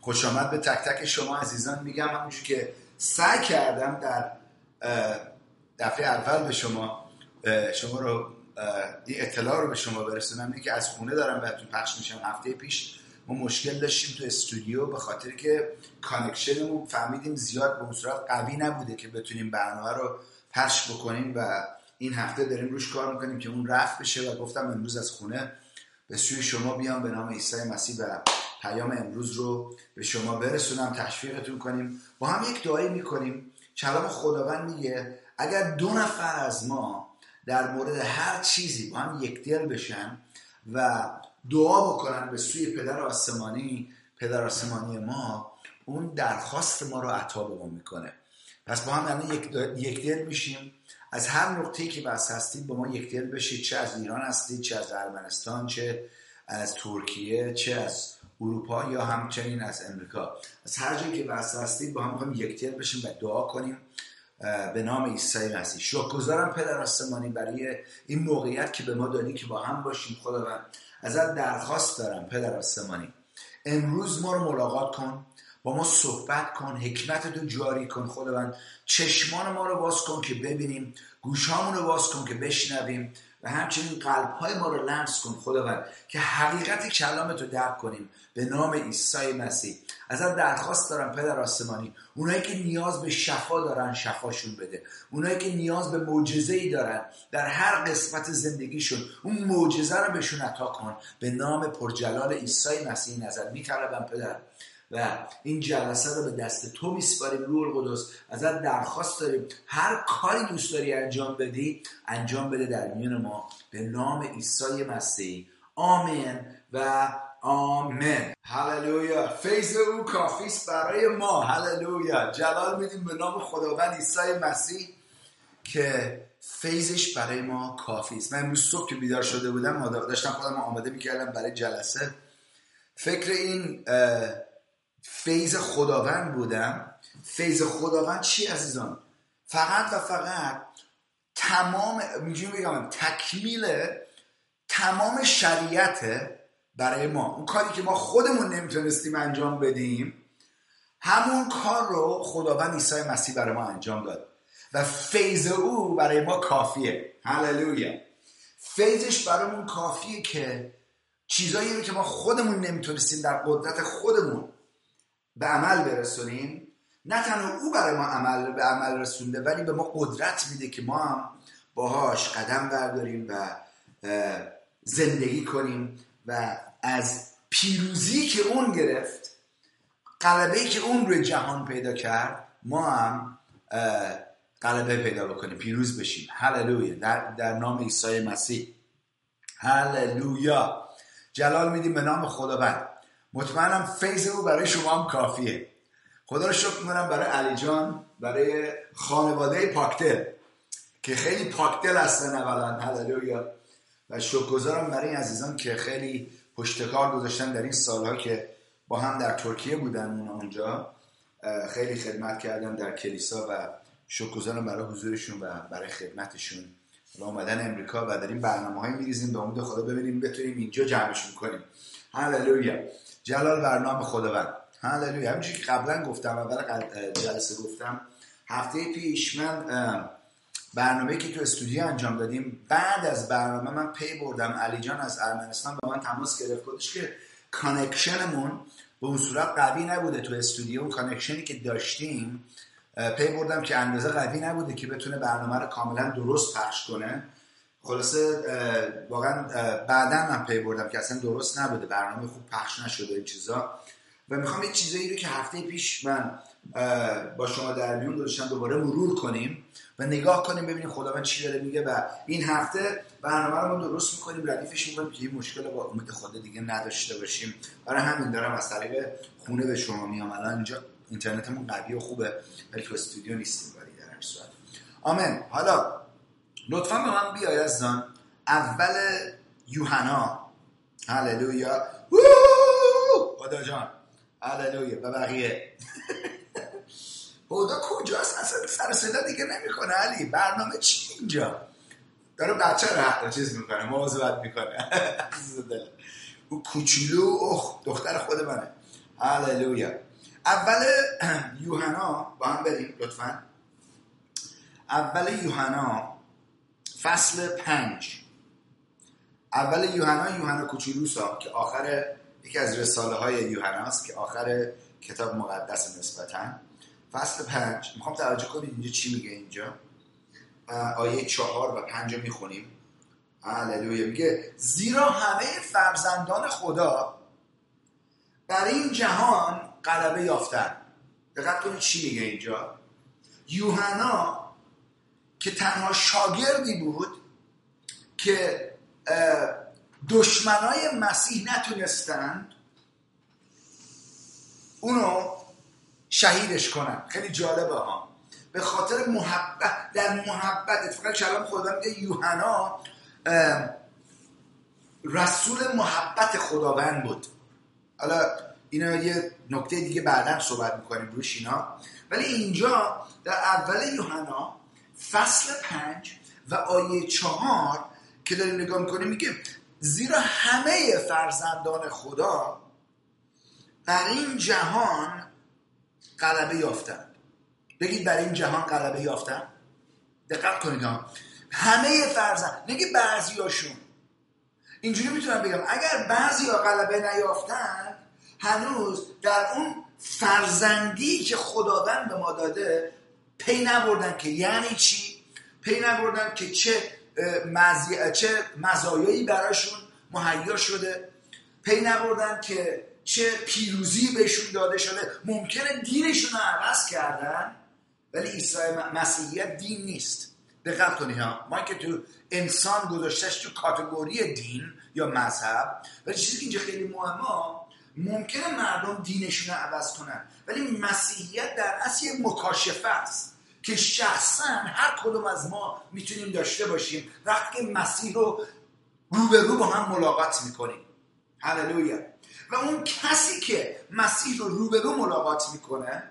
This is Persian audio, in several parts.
خوش آمد به تک تک شما عزیزان میگم. همونجور که سعی کردم در دفعه اول به شما شما رو این اطلاع رو به شما برسونم. که از خونه دارم بهتون پخش میشم. هفته پیش ما مشکل داشتیم تو استودیو به خاطر که connection مون فهمیدیم زیاد به صورت قوی نبوده که بتونیم برنامه رو پخش بکنیم و این هفته داریم روش کار می‌کنیم که اون رفع بشه. و گفتم امروز از خونه به سوی شما بیام. به نام عیسی مسیح و پیام امروز رو به شما برسونم تشویقتون کنیم. با هم یک دعایی می‌کنیم. کلام خداوند میگه اگر دو نفر از ما در مورد هر چیزی با هم یک دل بشن و دعا بکنن به سوی پدر آسمانی پدر آسمانی ما اون درخواست ما رو عطا به می‌کنه. پس با هم یک, یک دل میشیم. از هر نقطه‌ای که بس هستید با ما یک دل بشید. چه از ایران هستید چه از ارمنستان چه از ترکیه چه از اروپا یا همچنین از امریکا. از هر جایی که بس هستید با هم یک دل بشیم و دعا کنیم. به نام عیسی مسیح. شکرگزارم پدر آسمانی برای این موقعیت که به ما دادی که با هم باشیم. خداوند ازت درخواست دارم پدر آسمانی. امروز ما رو ملاقات کن با ما صحبت کن حکمت تو جاری کن. خداوند چشمان ما رو باز کن که ببینیم گوشامون رو باز کن که بشنویم. و همچنین قلب های ما رو لمس کن خداوند که حقیقت کلامت رو درک کنیم. به نام عیسی مسیح. ازت درخواست دارم پدر آسمانی اونایی که نیاز به شفا دارن شفاشون بده. اونایی که نیاز به معجزه ای دارن در هر قسمت زندگیشون اون معجزه رو بهشون عطا کن. به نام پرجلال عیسی مسیح نظر میطلبم پدر. و این جلسه رو به دست تو میسپاریم روح القدس. ازت درخواست داریم. هر کاری دوست داری انجام بدی انجام بده در میون ما. به نام عیسی مسیح. آمین و آمین. هللویا. فیض او کافیست برای ما. هللویا. جلال میدیم به نام خداوند عیسی مسیح که فیضش برای ما کافی است. من امروز صبح که بیدار شده بودم داشتم خودم آماده می‌کردم برای جلسه. فکر این فیض خداوند بودم. فیض خداوند چی عزیزان؟ فقط و فقط تمام میگیم بگم تکمیل تمام شریعت برای ما. اون کاری که ما خودمون نمی‌تونستیم انجام بدیم همون کار رو خداوند عیسی مسیح برای ما انجام داد. و فیض او برای ما کافیه. هللویا. فیضش برامون کافیه که چیزایی رو که ما خودمون نمی‌تونستیم در قدرت خودمون به عمل برسونیم. نه تنها او برای ما عمل به عمل رسونده ولی به ما قدرت میده که ما هم باهاش قدم برداریم و زندگی کنیم و از پیروزی که اون گرفت قلبه که اون روی جهان پیدا کرد ما هم قلبه پیدا بکنیم پیروز بشیم. هللویا. در, در نام عیسی مسیح. هللویا. جلال میدیم به نام خداوند. مطمئنم فیض او برای شما هم کافیه. خدا رو شکر می‌کنم برای علی جان برای خانواده پاکتل که خیلی پاکتل هستن اولا هللویا و شکرگزارم برای این عزیزان که خیلی پشتکار گذاشتن در این سالها که با هم در ترکیه بودن اون اونجا. خیلی خدمت کردن در کلیسا و شکرگزارم برای حضورشون و برای خدمتشون. و اومدن امریکا و داریم برنامه های میریزیم به امید خدا ببینیم بتونیم اینجا جمعشون کنیم. هللویا جلال برنامه خداوند. هللویا. همینجوری که قبلا گفتم اول جلسه گفتم. هفته پیش من برنامه که تو استودیو انجام دادیم بعد از برنامه من پی بردم. علی جان از ارمنستان با من تماس گرفت. خودش که connection مون به اون صورت قوی نبوده تو استودیو. اون connection ی که داشتیم پی بردم که اندازه قوی نبوده که بتونه برنامه رو کاملا درست پخش کنه. خلاصه واقعا بعدا من پی بردم که اصلا درست نبوده برنامه خوب پخش نشده این چیزا. و می‌خوام یه چیزایی رو که هفته پیش من با شما در میون گذاشتم دوباره مرور کنیم و نگاه کنیم ببینیم خداوند چی داره میگه. و این هفته برنامه رو ما درست می‌کنیم ردیفش می‌کنیم که این مشکل با امید خدا دیگه نداشته باشیم. برای همین دارم از طریق خونه به شما میام. الان اینجا اینترنتمون قوی و خوبه ولی تو استودیو نیستیم ولی در هر صورت. آمین. حالا لطفا به من بیای ازان اول یوحنا. هللویا. خدا جان. هللویا. و بقیه. خدا کجاست؟ اصلا سر صدا دیگه نمی‌کنه علی. برنامه چی اینجا؟ داره بچه رو چیز می‌کنه موضوعات می‌کنه. او کوچولو. اخ دختر خود منه. هللویا. اول یوحنا با هم بریم لطفا. اول یوحنا. فصل پنج. اول یوحنا یوحنا کوچولوسا که آخر یکی از رساله های یوحناست که آخر کتاب مقدس نسبتا. فصل پنج. می‌خوام توجه کنید اینجا چی میگه اینجا؟ آیه چهار و پنج رو می‌خونیم. هللویا. میگه زیرا همه فرزندان خدا بر این جهان غلبه یافتن دقت کنید چی میگه اینجا. یوحنا که تنها شاگردی بود که دشمنای مسیح نتونستند اونو شهیدش کنن. خیلی جالبه ها. به خاطر محبت در محبت اتفاقا کلام خدا میگه یوحنا رسول محبت خداوند بود. حالا اینا یه نکته دیگه بعدا صحبت می‌کنیم روش اینا. ولی اینجا در اول یوحنا فصل پنج و آیه چهار که داریم نگاه می‌کنیم میگه زیرا همه فرزندان خدا بر این جهان غلبه یافتند. بگید بر این جهان غلبه یافتن دقت کنید ها. همه فرزند نگه بعضیاشون. اینجوری می‌تونم بگم. اگر بعضی ها غلبه نیافتن هنوز در اون فرزندی که خداوند به ما داده پی نبردن که یعنی چی؟ پی نبردن که چه مزی... چه مزایایی براشون مهیا شده. پی نبردن که چه پیروزی بهشون داده شده. ممکنه دینشون رو عوض کردن ولی عیسی مسیحیت دین نیست. دقت کنید ها. ما که تو انسان گذاشتش تو کاتگوری دین یا مذهب ولی چیزی که اینجا خیلی مهمه ممکنه مردم دینشون رو عوض کنن ولی مسیحیت در اصل یک مکاشفه است که شخصا هر کدوم از ما می‌تونیم داشته باشیم. وقتی که مسیح رو رو به رو با هم ملاقات می‌کنیم. هللویا. و اون کسی که مسیح رو رو به رو ملاقات می‌کنه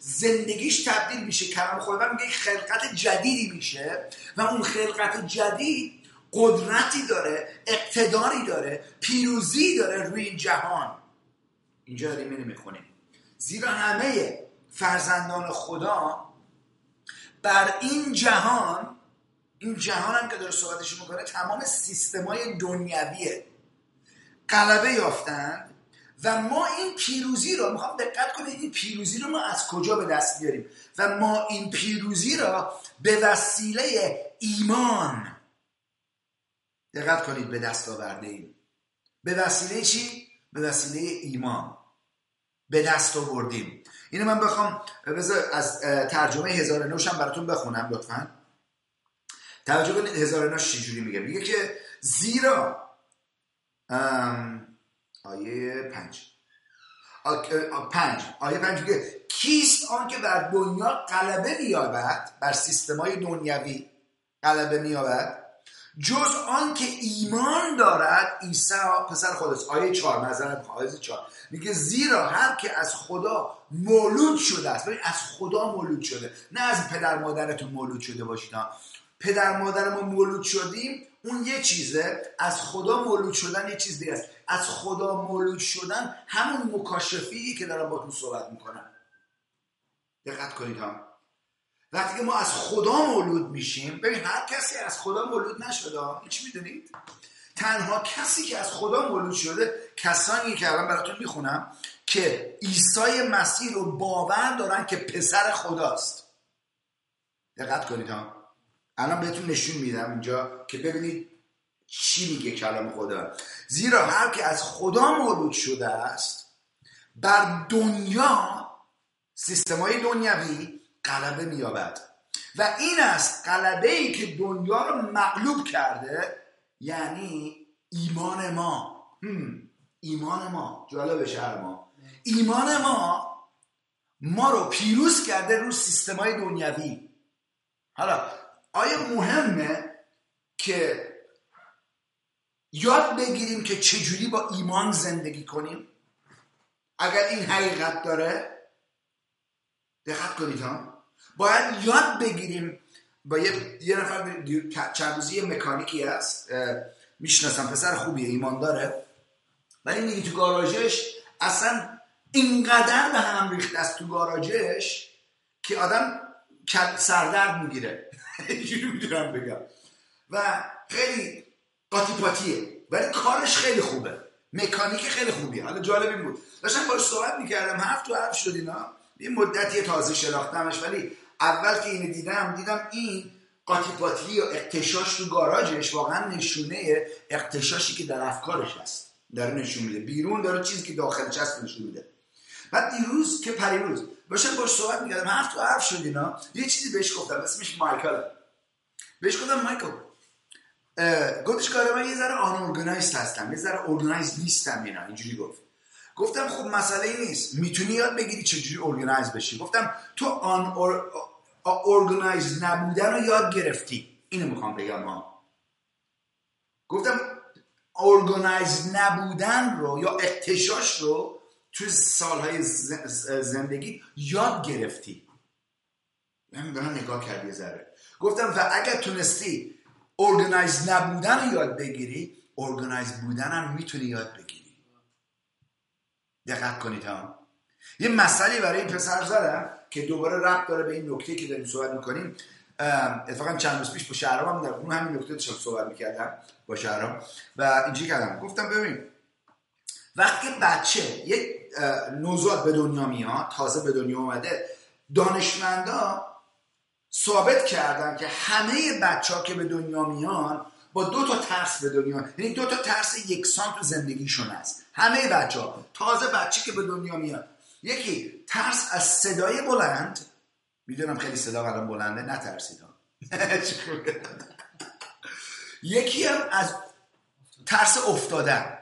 زندگیش تبدیل میشه کلام خدا میگه خلقت جدیدی میشه و اون خلقت جدید قدرتی داره اقتداری داره پیروزی داره روی این جهان. اینجا داریم اینو می‌خونیم. زیرا همه فرزندان خدا بر این جهان این جهان هم که داره صحبتش می‌کنه تمام سیستمای دنیویه. غلبه یافتند و ما این پیروزی رو می‌خوام دقت کنید این پیروزی رو ما از کجا به دست بیاریم؟ و ما این پیروزی را به وسیله ایمان دقت کنید به دست آورده ایم به وسیله چی؟ به وسیله ایمان. به دست آوردیم. اینو من بخوام از ترجمه هزار نوشم براتون بخونم لطفا. توجه کنید هزار نوش چجوری میگه؟ میگه که زیرا آیه پنج. پنج. آیه پنج میگه کیست آن که بر دنیا غلبه مییابد بر سیستمای دنیوی غلبه مییابد؟ جز آن که ایمان دارد عیسی پسر خودست آیه چهار مذارت آیه چهار. میگه زیرا هر که از خدا مولود شده است. از خدا مولود شده. نه از پدر مادرتون مولود شده باشید پدر مادر ما مولود شدیم اون یه چیزه. از خدا مولود شدن یه چیز دیگه است. از خدا مولود شدن همون مکاشفی که دارم تو صحبت می‌کنم. دقت کنید ها وقتی ما از خدا مولود میشیم ببین هر کسی از خدا مولود نشده هیچ می‌دونید؟ تنها کسی که از خدا مولود شده کسانی که الان براتون می‌خونم که عیسی مسیح رو باور دارن که پسر خداست. دقت کنید ها. الان بهتون نشون میدم اینجا که ببینید چی میگه کلام خدا. زیرا هر که از خدا مولود شده است بر دنیا سیستمای دنیوی غلبه مییابد. و این است غلبه ای که دنیا رو مغلوب کرده یعنی ایمان ما. ایمان ما. جالب شهر ما. ایمان ما ما رو پیروز کرده رو سیستمای دنیوی. حالا آیا مهمه که یاد بگیریم که چجوری با ایمان زندگی کنیم؟ اگر این حقیقت داره دقت کنید ها. باید یاد بگیریم با یه, یه نفر چند روزی مکانیکی هست می‌شناسم پسر خوبیه ایمان داره. ولی میگه تو گاراژش اصلا اینقدر به هم ریخته است تو گاراژش که آدم سردرد می‌گیره. اینجوری می‌تونم بگم. و خیلی قاطی پاتیه ولی کارش خیلی خوبه. مکانیک خیلی خوبیه. حالا جالب این بود. داشتم باش صحبت می‌کردم. حرف تو حرف شد اینا یه مدتی تازه شناختمش ولی اول که اینو دیدم دیدم این قاطی پاتی و اقتشاش تو گاراژش واقعا نشونه اقتشاشی که در افکارش هست. داره نشون میده. بیرون داره چیزی که داخلش هست نشون میده. بعد دیروز که پریروز باشم باش صحبت می‌کردم. حرف تو حرف شد اینا. یه چیزی بهش گفتم. اسمش مایکل. بهش گفتم مایکل گفتش کار من یه ذره un هستم یه ذره organize نیستم اینا. اینجوری گفت. گفتم خب مسئله ای نیست. می‌تونی یاد بگیری چجوری organize بشی. گفتم تو un organize نبودن رو یاد گرفتی. اینو می‌خوام بگم ما گفتم organize نبودن رو یا اغتشاش رو تو سالهای زندگی یاد گرفتی. به من نگاه کرد یه ذره. گفتم و اگر تونستی organize نبودن رو یاد بگیری organize بودن هم می‌تونی یاد بگیری. دقت کنید ها. یه مثلی برای این پسر زدم که دوباره ربط داره به این نکته که داریم صحبت می‌کنیم. اتفاقا چند روز پیش با شهرام هم در اون همین نکته داشتم صحبت می‌کردم با شهرام و اینجوری کردم. گفتم ببین وقتی بچه یک نوزاد به دنیا میاد تازه به دنیا اومده دانشمندا ثابت کردن که همه بچه ها که به دنیا میان با دو تا ترس به دنیا یعنی دو تا ترس یکسان تو زندگیشون هست. همه بچه ها تازه بچه که به دنیا میاد. یکی ترس از صدای بلند. می‌دونم خیلی صدا الان بلنده نترسید یکی هم از ترس افتادن.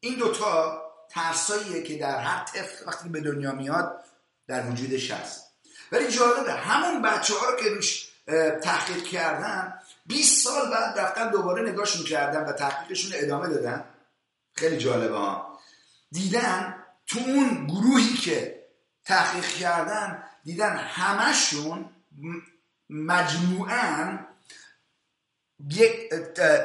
این دوتا ترساییه که در هر طفل وقتی به دنیا میاد در وجودش هست ولی جالبه همون بچه ها رو که روش تحقیق کردن 20 سال بعد رفتن دوباره نگاهشون کردن و تحقیقشون ادامه دادن. خیلی جالبه ها. دیدن تو اون گروهی که تحقیق کردن دیدن همشون مجموعا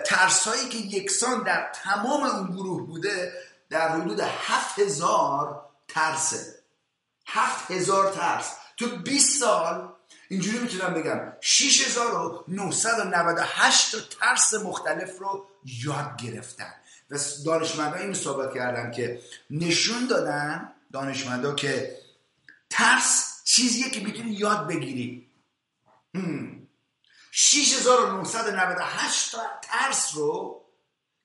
ترسایی که یکسان در تمام اون گروه بوده در حدود هفت هزار ترسه. هفت هزار ترس. تو 20 سال اینجوری می‌تونم بگم 6998 ترس مختلف رو یاد گرفتن. و دانشمندان این صحبت کردن که نشون دادن دانشمندا که ترس چیزیه که می‌تونی یاد بگیری. 6998 تا ترس رو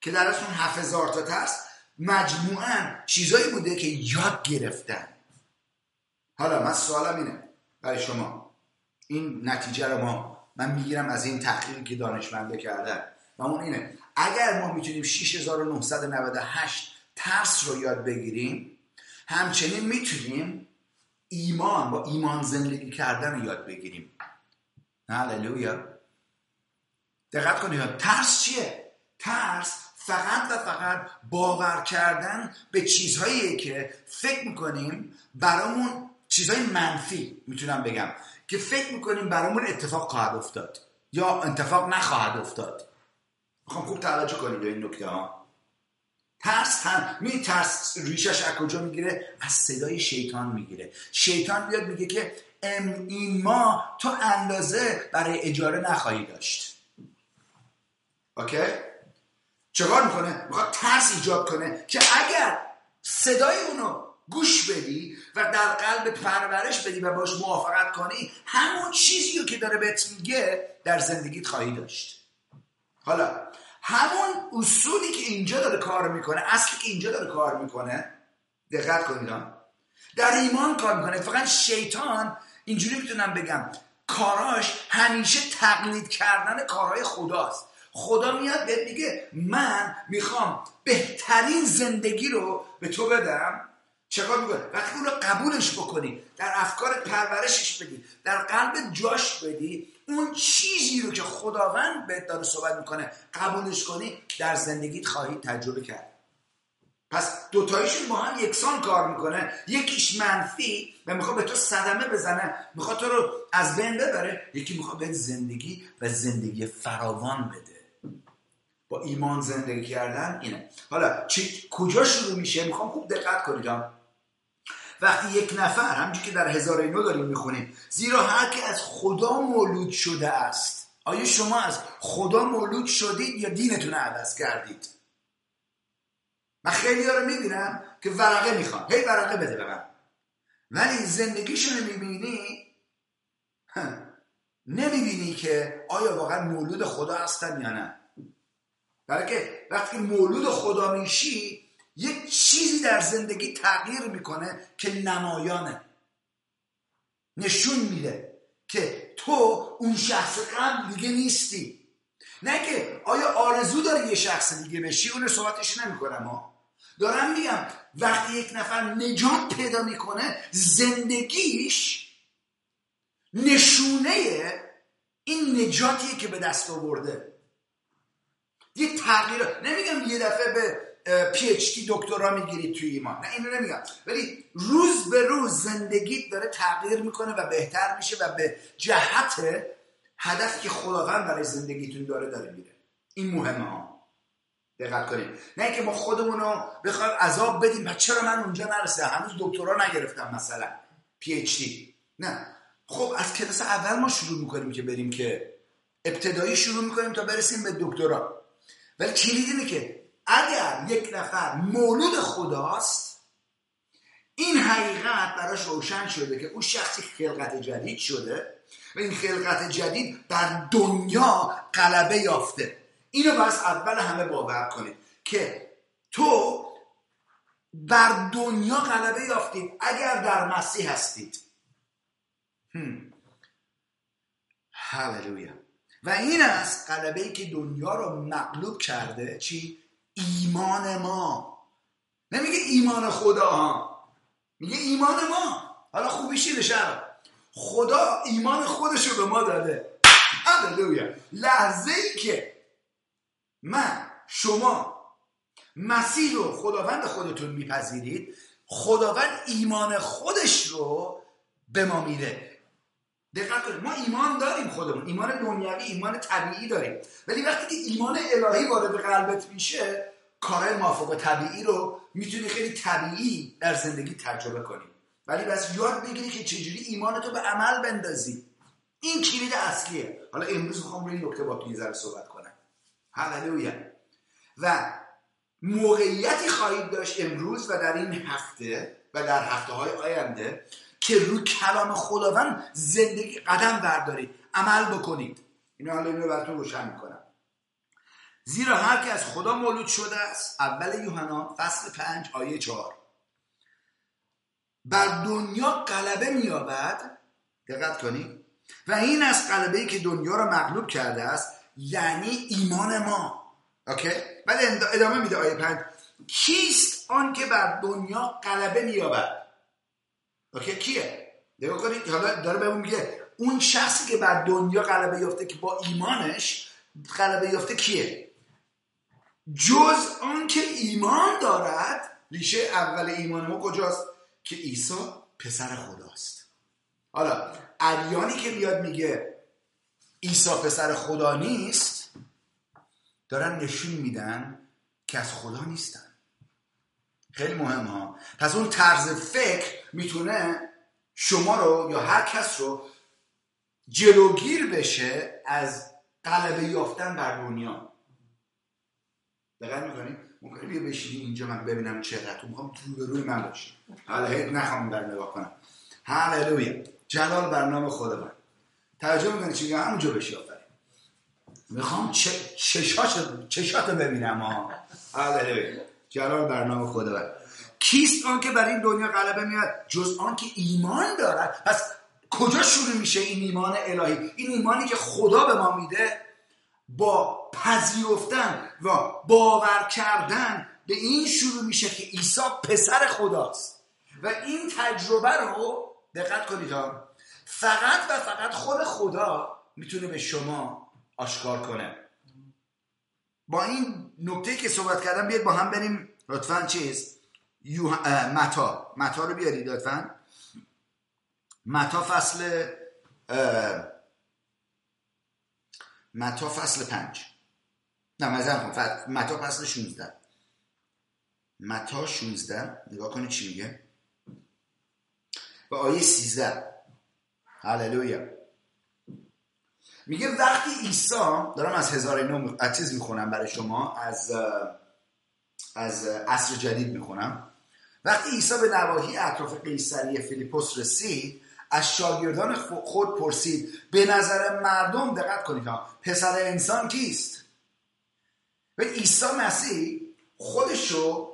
که در اون 7000 تا ترس مجموعا چیزایی بوده که یاد گرفتن. حالا من سوالم اینه برای شما. این نتیجه رو ما من می‌گیرم از این تحقیقی که دانشمنده کردن. و اون اینه اگر ما می‌تونیم 6998 ترس رو یاد بگیریم همچنین می‌تونیم ایمان با ایمان زندگی کردن رو یاد بگیریم. هللویا. دقت کنید ترس چیه؟ ترس فقط و فقط باور کردن به چیزهایی که فکر می‌کنیم برامون چیزهای منفی می‌تونم بگم که فکر می‌کنیم برامون اتفاق خواهد افتاد یا اتفاق نخواهد افتاد. می‌خوام خوب توجه کنید به این نکته ها. ترس هم می ترس ریشش از کجا می‌گیره؟ از صدای شیطان می‌گیره. شیطان بیاد میگه که این ما تو اندازه برای اجاره نخواهی داشت. اوکی؟ چکار می‌کنه؟ می‌خواد ترس ایجاد کنه که اگر صدای اونو گوش بدی و در قلب پرورش بدی و باش موافقت کنی همون چیزی رو که داره بهت میگه در زندگیت خواهی داشت. حالا همون اصولی که اینجا داره کار می‌کنه اصلی که اینجا داره کار می‌کنه دقت کنید در ایمان کار می‌کنه. فقط شیطان اینجوری می‌تونم بگم کاراش همیشه تقلید کردن کارهای خداست. خدا میاد بهت میگه من می‌خوام بهترین زندگی رو به تو بدم. چکار می‌کنه وقتی اون رو قبولش بکنی در افکار پرورشش بدی در قلب جاش بدی اون چیزی رو که خداوند بهت داره صحبت می‌کنه قبولش کنی در زندگیت خواهی تجربه کرد. پس دوتایشون با هم یکسان کار می‌کنه. یکیش منفی و می‌خواد به تو صدمه بزنه. می‌خواد تو رو از بین ببره. یکی می‌خواد بهت زندگی و زندگی فراوان بده. با ایمان زندگی کردن اینه. حالا چی کجا شروع میشه؟ می‌خوام خوب دقت کنید وقتی یک نفر همچون که در هزار نو داریم می‌خونیم زیرا هر که از خدا مولود شده است. آیا شما از خدا مولود شدید یا دینتون عوض کردید؟ من خیلی ها رو می‌بینم که ورقه می‌خوان. هی ورقه بده به من. ولی زندگیشون می‌بینی نمی‌بینی که آیا واقعا مولود خدا هستن یا نه. برای وقتی مولود خدا میشی یک چیزی در زندگی تغییر می‌کنه که نمایانه. نشون میده که تو اون شخص قبل دیگه نیستی. نه که آیا آرزو داره یه شخص دیگه بشی؟ اون صحبتش نمی‌کنم ها. دارم میگم وقتی یک نفر نجات پیدا می‌کنه زندگیش نشونه این نجاتیه که به دست آورده. یه تغییر نمیگم یه دفعه به پی اچ دی دکترا می‌گیرید توی ایمان. نه اینو نمیگم. ولی روز به روز زندگیت داره تغییر می‌کنه و بهتر میشه و به جهت هدفی که خداوند برای زندگیتون داره داره میره. این مهمه ها. دقت کنید نه اینکه ما خودمون رو بخوایم عذاب بدیم. و چرا من اونجا نرسیدم؟ هنوز دکترا نگرفتم مثلا. پی اچ دی نه. خب از کلاس اول ما شروع می‌کنیم که بریم که ابتدایی شروع می‌کنیم تا برسیم به دکترا. ولی کلید اینه که اگر یک نفر مولود خداست این حقیقت براش روشن شده که اون شخصی خلقت جدید شده و این خلقت جدید بر دنیا غلبه یافته. اینو باید اول همه باور کنید که تو بر دنیا غلبه یافتید اگر در مسیح هستید. هللویا. و این است غلبه ای که دنیا رو مغلوب کرده. چی؟ ایمان ما. نمیگه ایمان خدا. ها میگه ایمان ما. حالا خوبیشی بشه؟ خدا ایمان خودش رو به ما داده. هللویا. لحظه ای که من شما مسیح رو خداوند خودتون میپذیرید خداوند ایمان خودش رو به ما میده. دقت کنید ما ایمان داریم خودمون. ایمان دنیوی ایمان طبیعی داریم. ولی وقتی که ایمان الهی وارد قلبت میشه کارهای مافوق طبیعی رو می‌تونی خیلی طبیعی در زندگی تجربه کنی. ولی بس یاد بگیری که چجوری ایمانتو به عمل بندازی. این کلید اصلیه. حالا امروز می‌خوام روی نکته با ذره صحبت کنم. هللویا. و موقعیتی خواهید داشت امروز و در این هفته و در هفته های آینده که رو کلام خداوند زندگی قدم بردارید عمل بکنید. اینو حالا اینو براتون روشن می‌کنم. زیرا هر که از خدا مولود شده است. اول یوحنا فصل پنج آیه چهار. بر دنیا غلبه مییابد. دقت کنید و این است غلبه ای که دنیا را مغلوب کرده است. یعنی ایمان ما. okay؟ بعد ادامه میده آیه پنج. کیست آن که بر دنیا غلبه مییابد؟ okay؟ کیه؟ نگاه کنید حالا داره بهمون میگه اون شخصی که بر دنیا غلبه یافته که با ایمانش غلبه یافته کیه؟ جز آن که ایمان دارد. ریشه اول ایمان ما کجاست؟ که عیسی پسر خداست. حالا ادیانی که بیاد میگه عیسی پسر خدا نیست دارن نشون میدن که از خدا نیستن. خیلی مهم ها. پس اون طرز فکر می‌تونه شما رو یا هر کس رو جلوگیر بشه از غلبه یافتن بر دنیا. دقیق می‌کنی؟ ممکنه بیا بشینی اینجا من ببینم چقدر. می‌خوام تو به روی من باشی حالا نخوام بر نگاه کنم. هللویا. جلال بر نام خدا توجه می‌کنی چی همونجا بشی آفرین. می‌خوام چشات ببینم ها هللویا. جلال بر نام خدا کیست آن که بر این دنیا غلبه میاد جز آن که ایمان دارد. پس کجا شروع میشه این ایمان الهی؟ این ایمانی که خدا به ما میده با پذیرفتن و باور کردن به این شروع میشه که عیسی پسر خداست. و این تجربه رو دقت کنید ها فقط و فقط خود خدا می‌تونه به شما آشکار کنه. با این نکته که صحبت کردم بیاید با هم بریم. لطفا چیز؟ متا. متا رو بیارید لطفا. متا فصل متا فصل پنج. نه مزرم کن متا فصل 16 متا 16 نگاه کنید چی میگه؟ به آیه 13 هللویا. میگه وقتی عیسی دارم از هزار نو چیز می‌خونم برای شما از از عصر جدید می‌خونم. وقتی عیسی به نواحی اطراف قیصری فیلیپوس رسید از شاگردان خود پرسید به نظر مردم دقت کنید ها پسر انسان کیست؟ و عیسی مسیح خودشو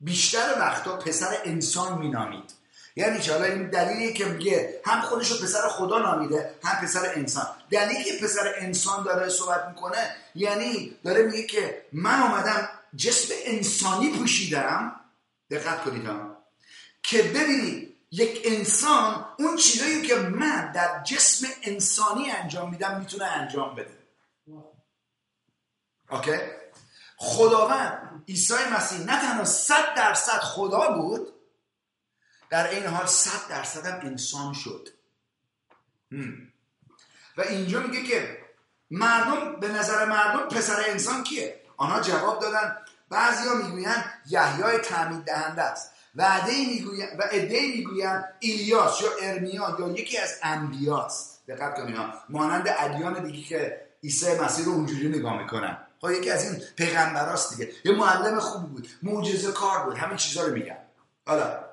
بیشتر وقتا پسر انسان مینامید. یعنی چه؟ حالا این دلیلی که میگه هم خودشو پسر خدا نامیده هم پسر انسان. دلیلی که پسر انسان داره صحبت می‌کنه یعنی داره میگه که من آمدم جسم انسانی پوشیدم. دقت کنید ها. که ببینید یک انسان اون چیزایی که من در جسم انسانی انجام میدم می‌تونه انجام بده. اوکی؟ خداوند عیسی مسیح نه تنها صد درصد خدا بود در این حال صد درصد هم انسان شد. و اینجا میگه که مردم به نظر مردم پسر انسان کیه؟ آنها جواب دادن بعضیا می‌گویند یحیای تعمید دهنده است. و عده می‌گویند و عده می‌گویند ایلیاس یا ارمیا یا یکی از انبیاست. دقت کنید مانند ادیان دیگه که عیسی مسیح رو اونجوری نگاه می‌کنن. خب یکی از این پیغمبراست دیگه. یه معلم خوبی بود. معجزه کار بود. همین چیزا رو میگن. حالا.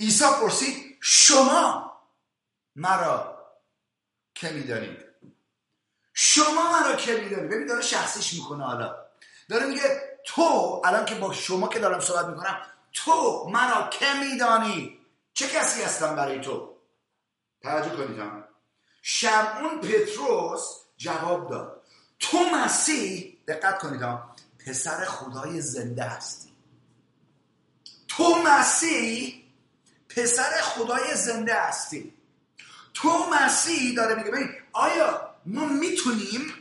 عیسی پرسید شما مرا که می‌دانید؟ شما مرا که می‌دانید؟ ببین داره شخصیش می‌کنه حالا. داره میگه تو الان که با شما که دارم صحبت می‌کنم تو مرا که میدانی؟ چه کسی هستم برای تو؟ توجه کنید هم شمعون پتروس جواب داد. تو مسیح دقت کنید ها پسر خدای زنده هستی. تو مسیح پسر خدای زنده هستی. تو مسیح داره میگه ببین آیا ما می‌تونیم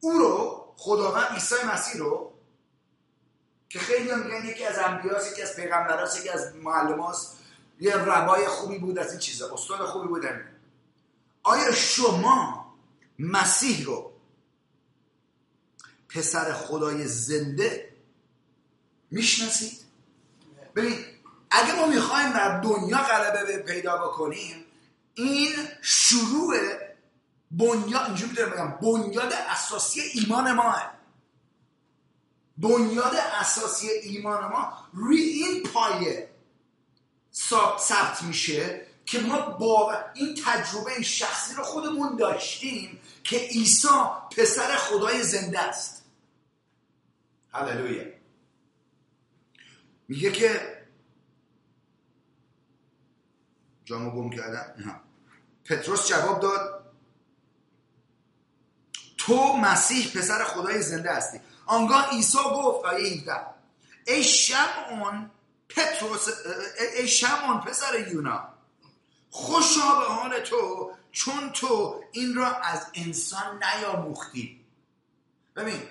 او رو خداوند عیسی مسیح رو که خیلی هم میگن یکی از انبیاس یکی از پیغمبراست یکی از معلماست. یه ربای خوبی بود از این چیزا. استاد خوبی بود آیا شما مسیح رو پسر خدای زنده می‌شناسید؟ ببین اگه ما می‌خوایم در دنیا غلبه پیدا بکنیم این شروع بنیاد اینجوری بگم بنیاد اساسی ایمان ماه. بنیاد اساسی ایمان ما روی این پایه ثبت میشه که ما با این تجربه شخصی رو خودمون داشتیم که عیسی پسر خدای زنده است. هللویا. میگه که جامو گم کردم پتروس جواب داد تو مسیح پسر خدای زنده هستی. آنگاه عیسی گفت آیه 17 ای شمعون پتروس ای شمعون پسر یونا خوشا به حال تو چون تو این را از انسان نیاموختی. ببین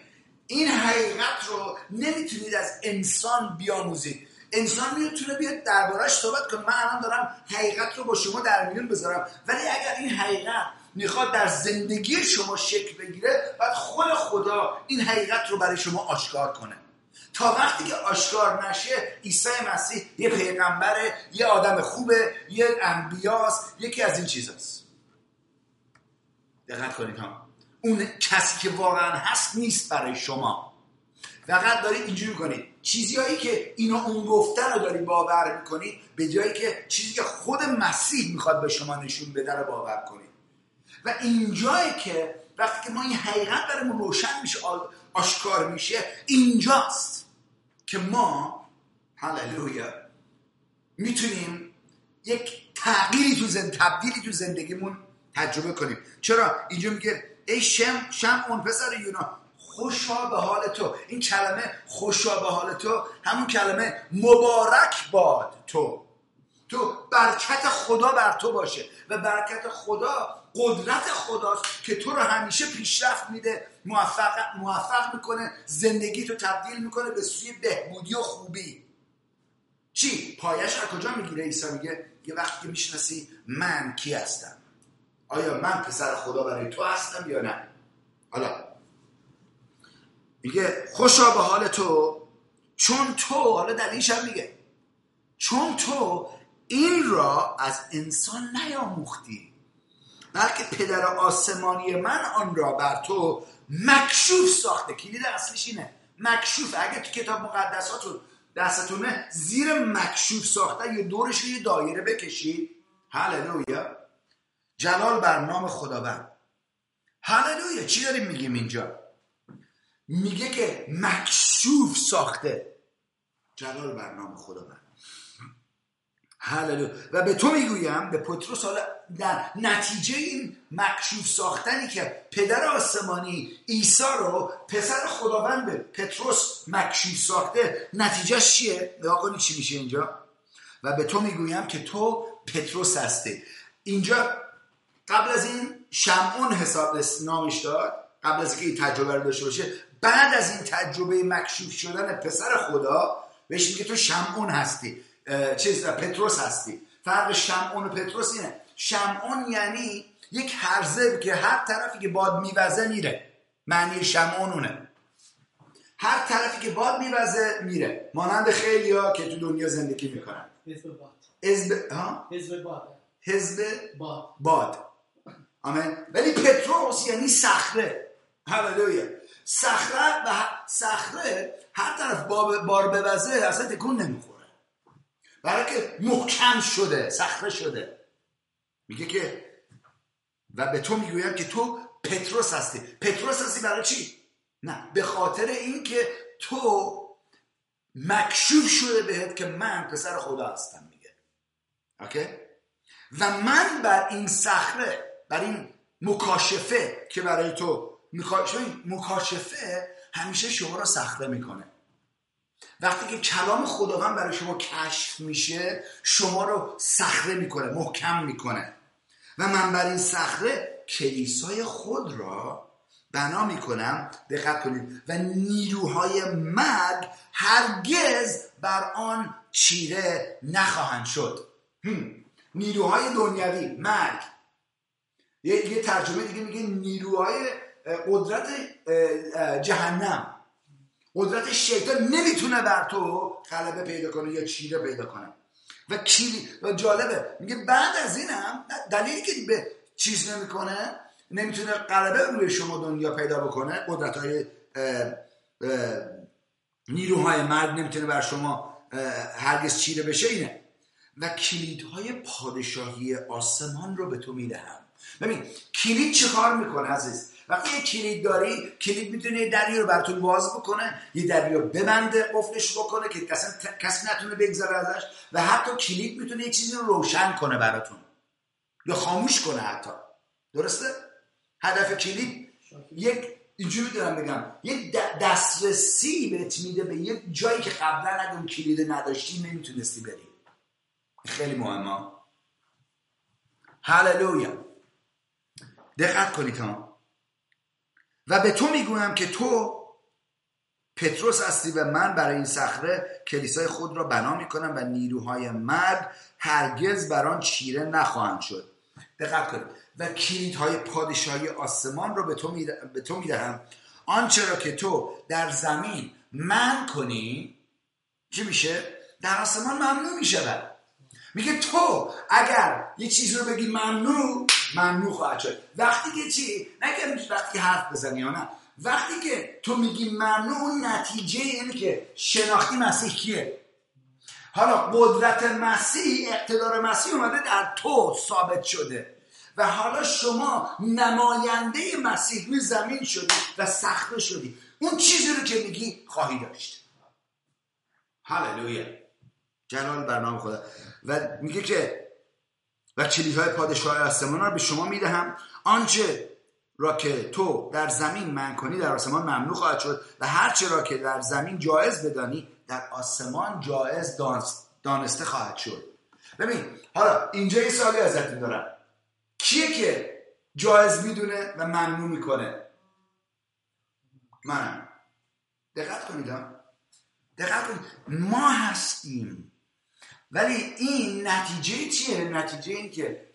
این حقیقت رو نمی‌تونید از انسان بیاموزید. انسان می‌تونه بیاد دربارهش صحبت کنه. من الان دارم حقیقت رو با شما در میون بذارم. ولی اگر این حقیقت می‌خواد در زندگی شما شکل بگیره بعد خود خدا این حقیقت رو برای شما آشکار کنه. تا وقتی که آشکار نشه عیسی مسیح یه پیغمبره یه آدم خوبه یه انبیاست یکی از این چیزاست. دقت کنید ها. اون کسی که واقعا هست نیست برای شما. فقط دارید اینجوری کنید چیزی که اینا اون گفتن رو داری باور می‌کنید به جایی که چیزی که خود مسیح می‌خواد به شما نشون بده رو باور کنید. و اینجایی که وقتی که ما این حقیقت برامون روشن میشه آشکار میشه اینجاست که ما هللویا می‌تونیم یک تغییری تو زند تبدیلی تو زندگیمون تجربه کنیم. چرا؟ اینجا میگه ای شم شم اون پسر یونا خوشا به حال تو. این کلمه خوشا به حال تو همون کلمه مبارک باد تو. تو برکت خدا بر تو باشه و برکت خدا قدرت خداست که تو رو همیشه پیشرفت میده موفق, موفق می‌کنه زندگی تو تبدیل می‌کنه به سوی بهبودی و خوبی. چی؟ پایش از کجا می‌گیره؟ عیسی میگه یه وقتی می‌شناسی من کی هستم؟ آیا من پسر خدا برای تو هستم یا نه؟ حالا میگه خوشا به حال تو چون تو حالا دلیلش هم میگه چون تو این را از انسان نیاموختی. بلکه پدر آسمانی من آن را بر تو مکشوف ساخته. کلید اصلیش اینه. مکشوف. اگه تو کتاب مقدساتون دستتونه زیر مکشوف ساخته یه دورش یه دایره بکشید. هللویا. جلال بر نام خداوند. هللویا. چی داریم میگیم اینجا؟ میگه که مکشوف ساخته. جلال بر نام خداوند. هللویا. و به تو می‌گویم به پتروس حالا در نتیجه این مکشوف ساختنی که پدر آسمانی عیسی رو پسر خداوند به پتروس مکشوف ساخته نتیجهش چیه؟ نگاه چی میشه اینجا؟ و به تو می‌گویم که تو پتروس هستی. اینجا قبل از این شمعون حساب نامش داد قبل از اینکه این تجربه رو داشته باشه بعد از این تجربه مکشوف شدن پسر خدا بهش میگه تو شمعون هستی. چیز پتروس هستی. فرق شمعون و پتروس اینه. شمعون یعنی یک هرزه که هر طرفی که باد میوزه میره. معنی شمعونونه هر طرفی که باد میوزه میره. مانند خیلی ها که تو دنیا زندگی می‌کنن. حزب باد. حزب ها؟ حزب باد. حزب باد. باد. آمین. ولی پتروس یعنی صخره. هللویا. صخره و صخره هر طرف بار بوزه اصلا تکون نمی‌خوره. برای که محکم شده صخره شده. میگه که و به تو می‌گویم که تو پتروس هستی. پتروس هستی برای چی؟ نه به خاطر اینکه تو مکشوف شده بهت که من پسر خدا هستم میگه. اوکی؟ و من بر این صخره بر این مکاشفه که برای تو مکاشفه همیشه شما رو صخره می‌کنه. وقتی که کلام خداوند برای شما کشف میشه شما رو صخره می‌کنه محکم می‌کنه. و من بر این صخره کلیسای خود را بنا می‌کنم. دقت کنید. و نیروهای مرگ هرگز بر آن چیره نخواهند شد. نیروهای دنیوی مرگ. یه, ترجمه دیگه میگه نیروهای قدرت جهنم. قدرت شیطان نمی‌تونه بر تو غلبه پیدا کنه یا چیره پیدا کنه. و کلی و جالبه. میگه بعد از اینم دلیلی که به چیز نمی‌کنه نمی‌تونه غلبه روی شما دنیا پیدا بکنه قدرت های نیروهای مرد نمی‌تونه بر شما هرگز چیره بشه اینه. و کلیدهای پادشاهی آسمان رو به تو می‌دهم. ببین کلید چه کار می‌کنه عزیز؟ وقتی یه کلید داری کلید می‌تونه یه دری رو براتون باز بکنه یه دری رو ببنده قفلش بکنه که کسی نتونه بگذاره ازش و حتی کلید می‌تونه یه چیزی رو روشن کنه براتون. یا خاموش کنه حتی. درسته؟ هدف کلید یک اینجوری دارم بگم یک دسترسی بهت میده به یک جایی که قبلا اگه کلید نداشتی نمی‌تونستی بری. خیلی مهمه. هللویا. دقت کنید ها. و به تو می‌گویم که تو پتروس هستی و من برای این صخره کلیسای خود را بنا می‌کنم و نیروهای مرد هرگز بر آن چیره نخواهند شد. دقت کنید. و کلیدهای پادشاهی آسمان را به تو, به تو می‌دهم. آنچه را که تو در زمین من کنی چی میشه؟ در آسمان ممنوع میشه میگه تو اگر یه چیزی رو بگی ممنوع ممنوع خواهد شد. وقتی که چی؟ نگه وقتی حرف بزنی یا نه. وقتی که تو میگی ممنوع نتیجه اینه که شناختی مسیح کیه؟ حالا قدرت مسیح اقتدار مسیح اومده در تو ثابت شده. و حالا شما نماینده مسیح روی زمین شدی و سخته شدی. اون چیزی رو که میگی خواهی داشت. هللویا. جلال برنامه خدا. و میگه که و های پادشاه آسمان را به شما می‌دهم. آنچه را که تو در زمین من کنی در آسمان ممنوع خواهد شد و هرچه را که در زمین جایز بدانی در آسمان جایز دانسته خواهد شد. ببین حالا اینجا یه سوالی ازتون دارم. کیه که جایز می‌دونه و ممنوع می‌کنه؟ منم. دقت کنید دقت کنید. ما هستیم. ولی این نتیجه چیه؟ نتیجه این که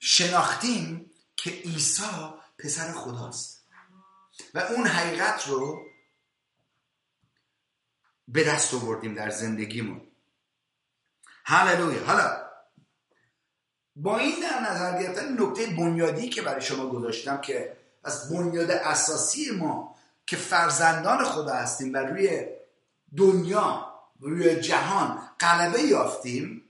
شناختیم که عیسی پسر خداست. و اون حقیقت رو به دست آوردیم در زندگیمون. هللویا. حالا با این در نظر گرفتن نکته بنیادی که برای شما گذاشتم که از بنیاد اساسی ما که فرزندان خدا هستیم و روی دنیا روی جهان غلبه یافتیم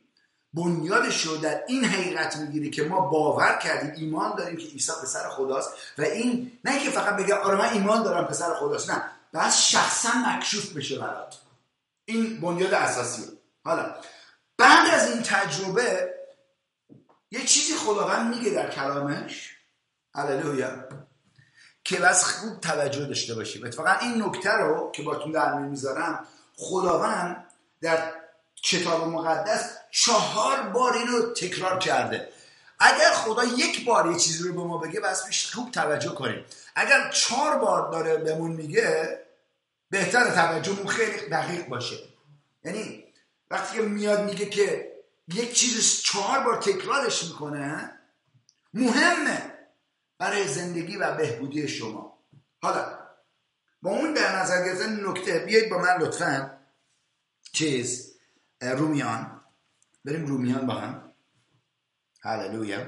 بنیادش رو در این حقیقت می‌گیری که ما باور کردیم ایمان داریم که عیسی پسر خداست و این نه که فقط بگه آره من ایمان دارم پسر خداست نه. بس شخصا مکشوف بشه برات. این بنیاد اساسی. حالا بعد از این تجربه یه چیزی خداوند میگه در کلامش. هللویا. که بس خوب توجه داشته باشیم. اتفاقا این نکته رو که باتون در می‌ذارم خداوند در کتاب مقدس چهار بار اینو تکرار کرده. اگر خدا یک بار یه چیزی رو به ما بگه بس بیش خوب توجه کنیم. اگر چهار بار داره بهمون میگه بهتر توجهمون خیلی دقیق باشه. یعنی وقتی که میاد میگه که یک چیز چهار بار تکرارش می‌کنه مهمه برای زندگی و بهبودی شما. حالا با اون در نظر گرفتن نکته بیاید با من لطفا چیز رومیان. بریم رومیان با هم. هللویا.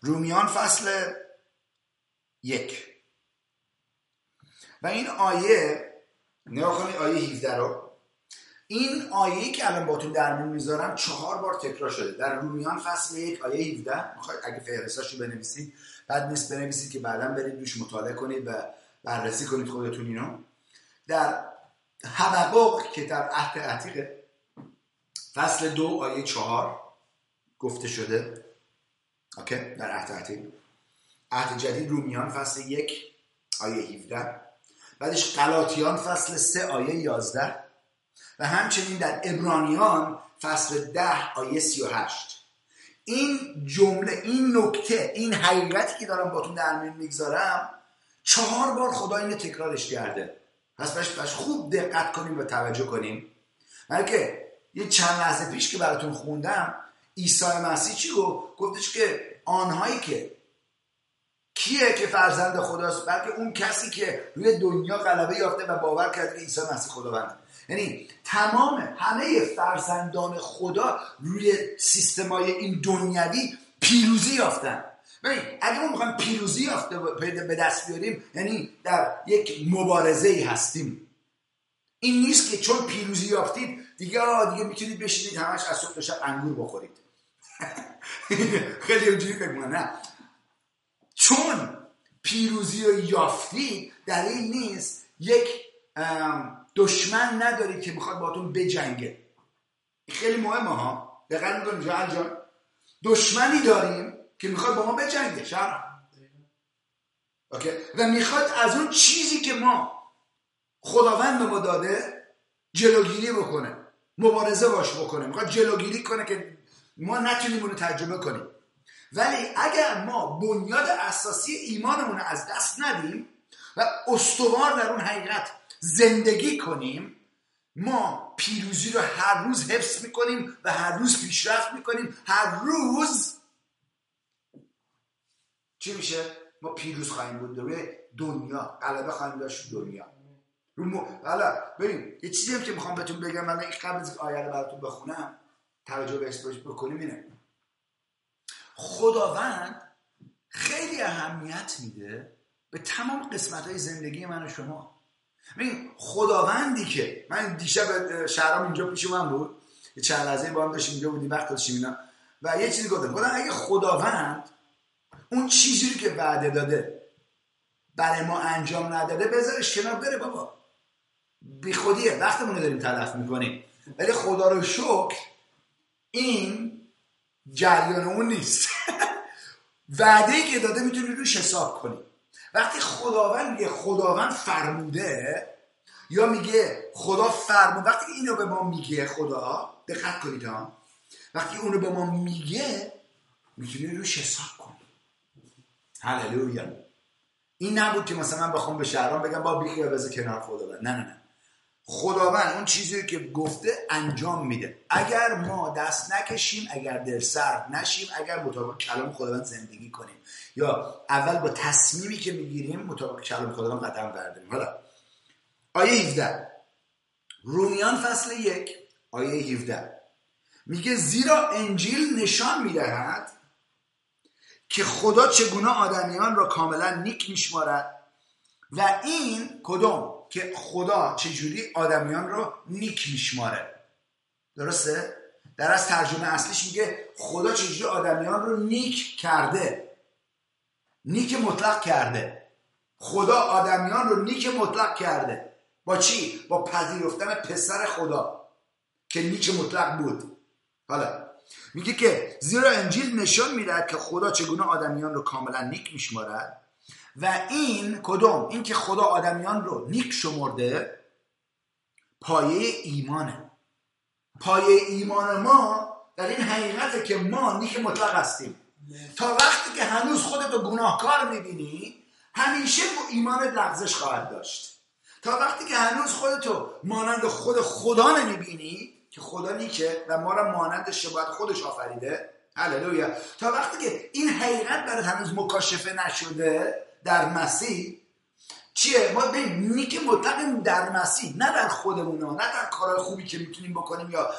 رومیان فصل یک. و این آیه نگاه کنید آیه 17 رو. این آیه که الان باتون در میون می‌ذارم چهار بار تکرار شده. در رومیان فصل یک آیه 17 می‌خواید اگه فهرستاشو بنویسید بعد نیست بنویسید که بعدا برید دوش مطالعه کنید و بررسی کنید خودتون اینو. در حبقوق که در عهد عتیق فصل دو آیه چهار گفته شده. اوکی؟ در عهد عتیق. عهد جدید رومیان فصل یک آیه 17 بعدش قلاتیان فصل سه آیه 11 و همچنین در ابرانیان فصل ده آیه 38 این جمله این نکته این حقیقتی که دارم باتون در میون می‌گذارم چهار بار خدا اینو تکرارش کرده. پس باش خوب دقت کنیم و توجه کنیم. بلکه یه چند لحظه پیش که براتون خوندم عیسی مسیح چی گفت؟ گفتش که آنهایی که کیه که فرزند خداست؟ بلکه اون کسی که روی دنیا غلبه یافته و باور کرده که عیسی مسیح خداونده. یعنی تمام همه فرزندان خدا روی سیستمای این دنیوی پیروزی یافتن. ببین اگه ما می‌خوایم پیروزی یافته به دست بیاریم یعنی در یک مبارزه ای هستیم. این نیست که چون پیروزی یافتید دیگه آه دیگه می‌تونید بشینید همش از صبح شب انگور بخورید. خیلی اونجوری فکر نه. چون پیروزی رو یافتید در این نیست یک دشمن نداری که می‌خواد باتون بجنگه. خیلی مهمه ها. دقت می‌کنید جان؟ دشمنی داریم که می‌خواد با ما بجنگه شرح اوکی؟ و می‌خواد از اون چیزی که ما خداوند به ما داده جلوگیری بکنه مبارزه باش بکنه. می‌خواد جلوگیری کنه که ما نتونیم اونو تجربه کنیم. ولی اگر ما بنیاد اساسی ایمانمون رو از دست ندیم و استوار در اون حقیقت زندگی کنیم ما پیروزی رو هر روز حفظ می‌کنیم و هر روز پیشرفت می‌کنیم. هر روز چی میشه؟ ما پیروز خواهیم بود. روی دنیا غلبه خواهیم داشت دنیا. رو حالا ببین یه چیزی هم که می‌خوام بهتون بگم من قبل از آیه رو براتون بخونم. توجه بهش بکنیم اینه. خداوند خیلی اهمیت میده به تمام قسمت های زندگی من و شما. ببین خداوندی که من دیشب شهرام اینجا پیش من بود. یه چند لحظه با هم داشتیم اینجا بودیم وقت داشتیم اینا. و یه چیزی گفتم. گفتم اگه خداوند اون چیزی که وعده داده برای ما انجام نداده بذارش کنار بره بابا. بی خودیه وقتمون رو داریم تلف می‌کنیم. ولی خدا رو شکر این جریان اون نیست. وعده که داده می‌تونی روش حساب کنی. وقتی خداوند میگه خداوند فرموده یا میگه خدا فرمود وقتی اینو به ما میگه خدا دقت کنید ها. وقتی اونو به ما میگه می‌تونی روش حساب هللویا این نبود که مثلا من بخوام به شهران بگم با بیخیال بذار کنار خداوند نه نه نه. خداوند اون چیزی که گفته انجام میده. اگر ما دست نکشیم اگر دل سرد نشیم اگر مطابق کلام خداوند زندگی کنیم. یا اول با تصمیمی که می‌گیریم مطابق کلام خداوند قدم برداریم. حالا آیه 17 رومیان فصل یک آیه 17 میگه زیرا انجیل نشان می‌دهد که خدا چگونه آدمیان را کاملا نیک میشمارد و این کدوم که خدا چجوری آدمیان رو نیک میشماره درسته؟ در از ترجمه اصلیش میگه خدا چجوری آدمیان رو نیک کرده. نیک مطلق کرده. خدا آدمیان رو نیک مطلق کرده. با چی؟ با پذیرفتن پسر خدا که نیک مطلق بود. حالا میگه که زیرا انجیل نشان می‌دهد که خدا چگونه آدمیان رو کاملا نیک میشمارد و این کدوم؟ این که خدا آدمیان رو نیک شمرده پایه ایمانه. پایه ایمان ما در این حقیقته که ما نیک مطلق هستیم. تا وقتی که هنوز خودتو گناهکار می‌بینی همیشه ایمان لغزش خواهد داشت. تا وقتی که هنوز خودتو مانند خود خدا نمی‌بینی که خدا نیکه و ما را مانند شباهت خودش آفریده. هللویا. تا وقتی که این حقیقت برای هنوز مکاشفه نشده در مسیح چیه؟ ما به نیک مطلق در مسیح نه در خودمون نه در کارهای خوبی که می‌تونیم بکنیم یا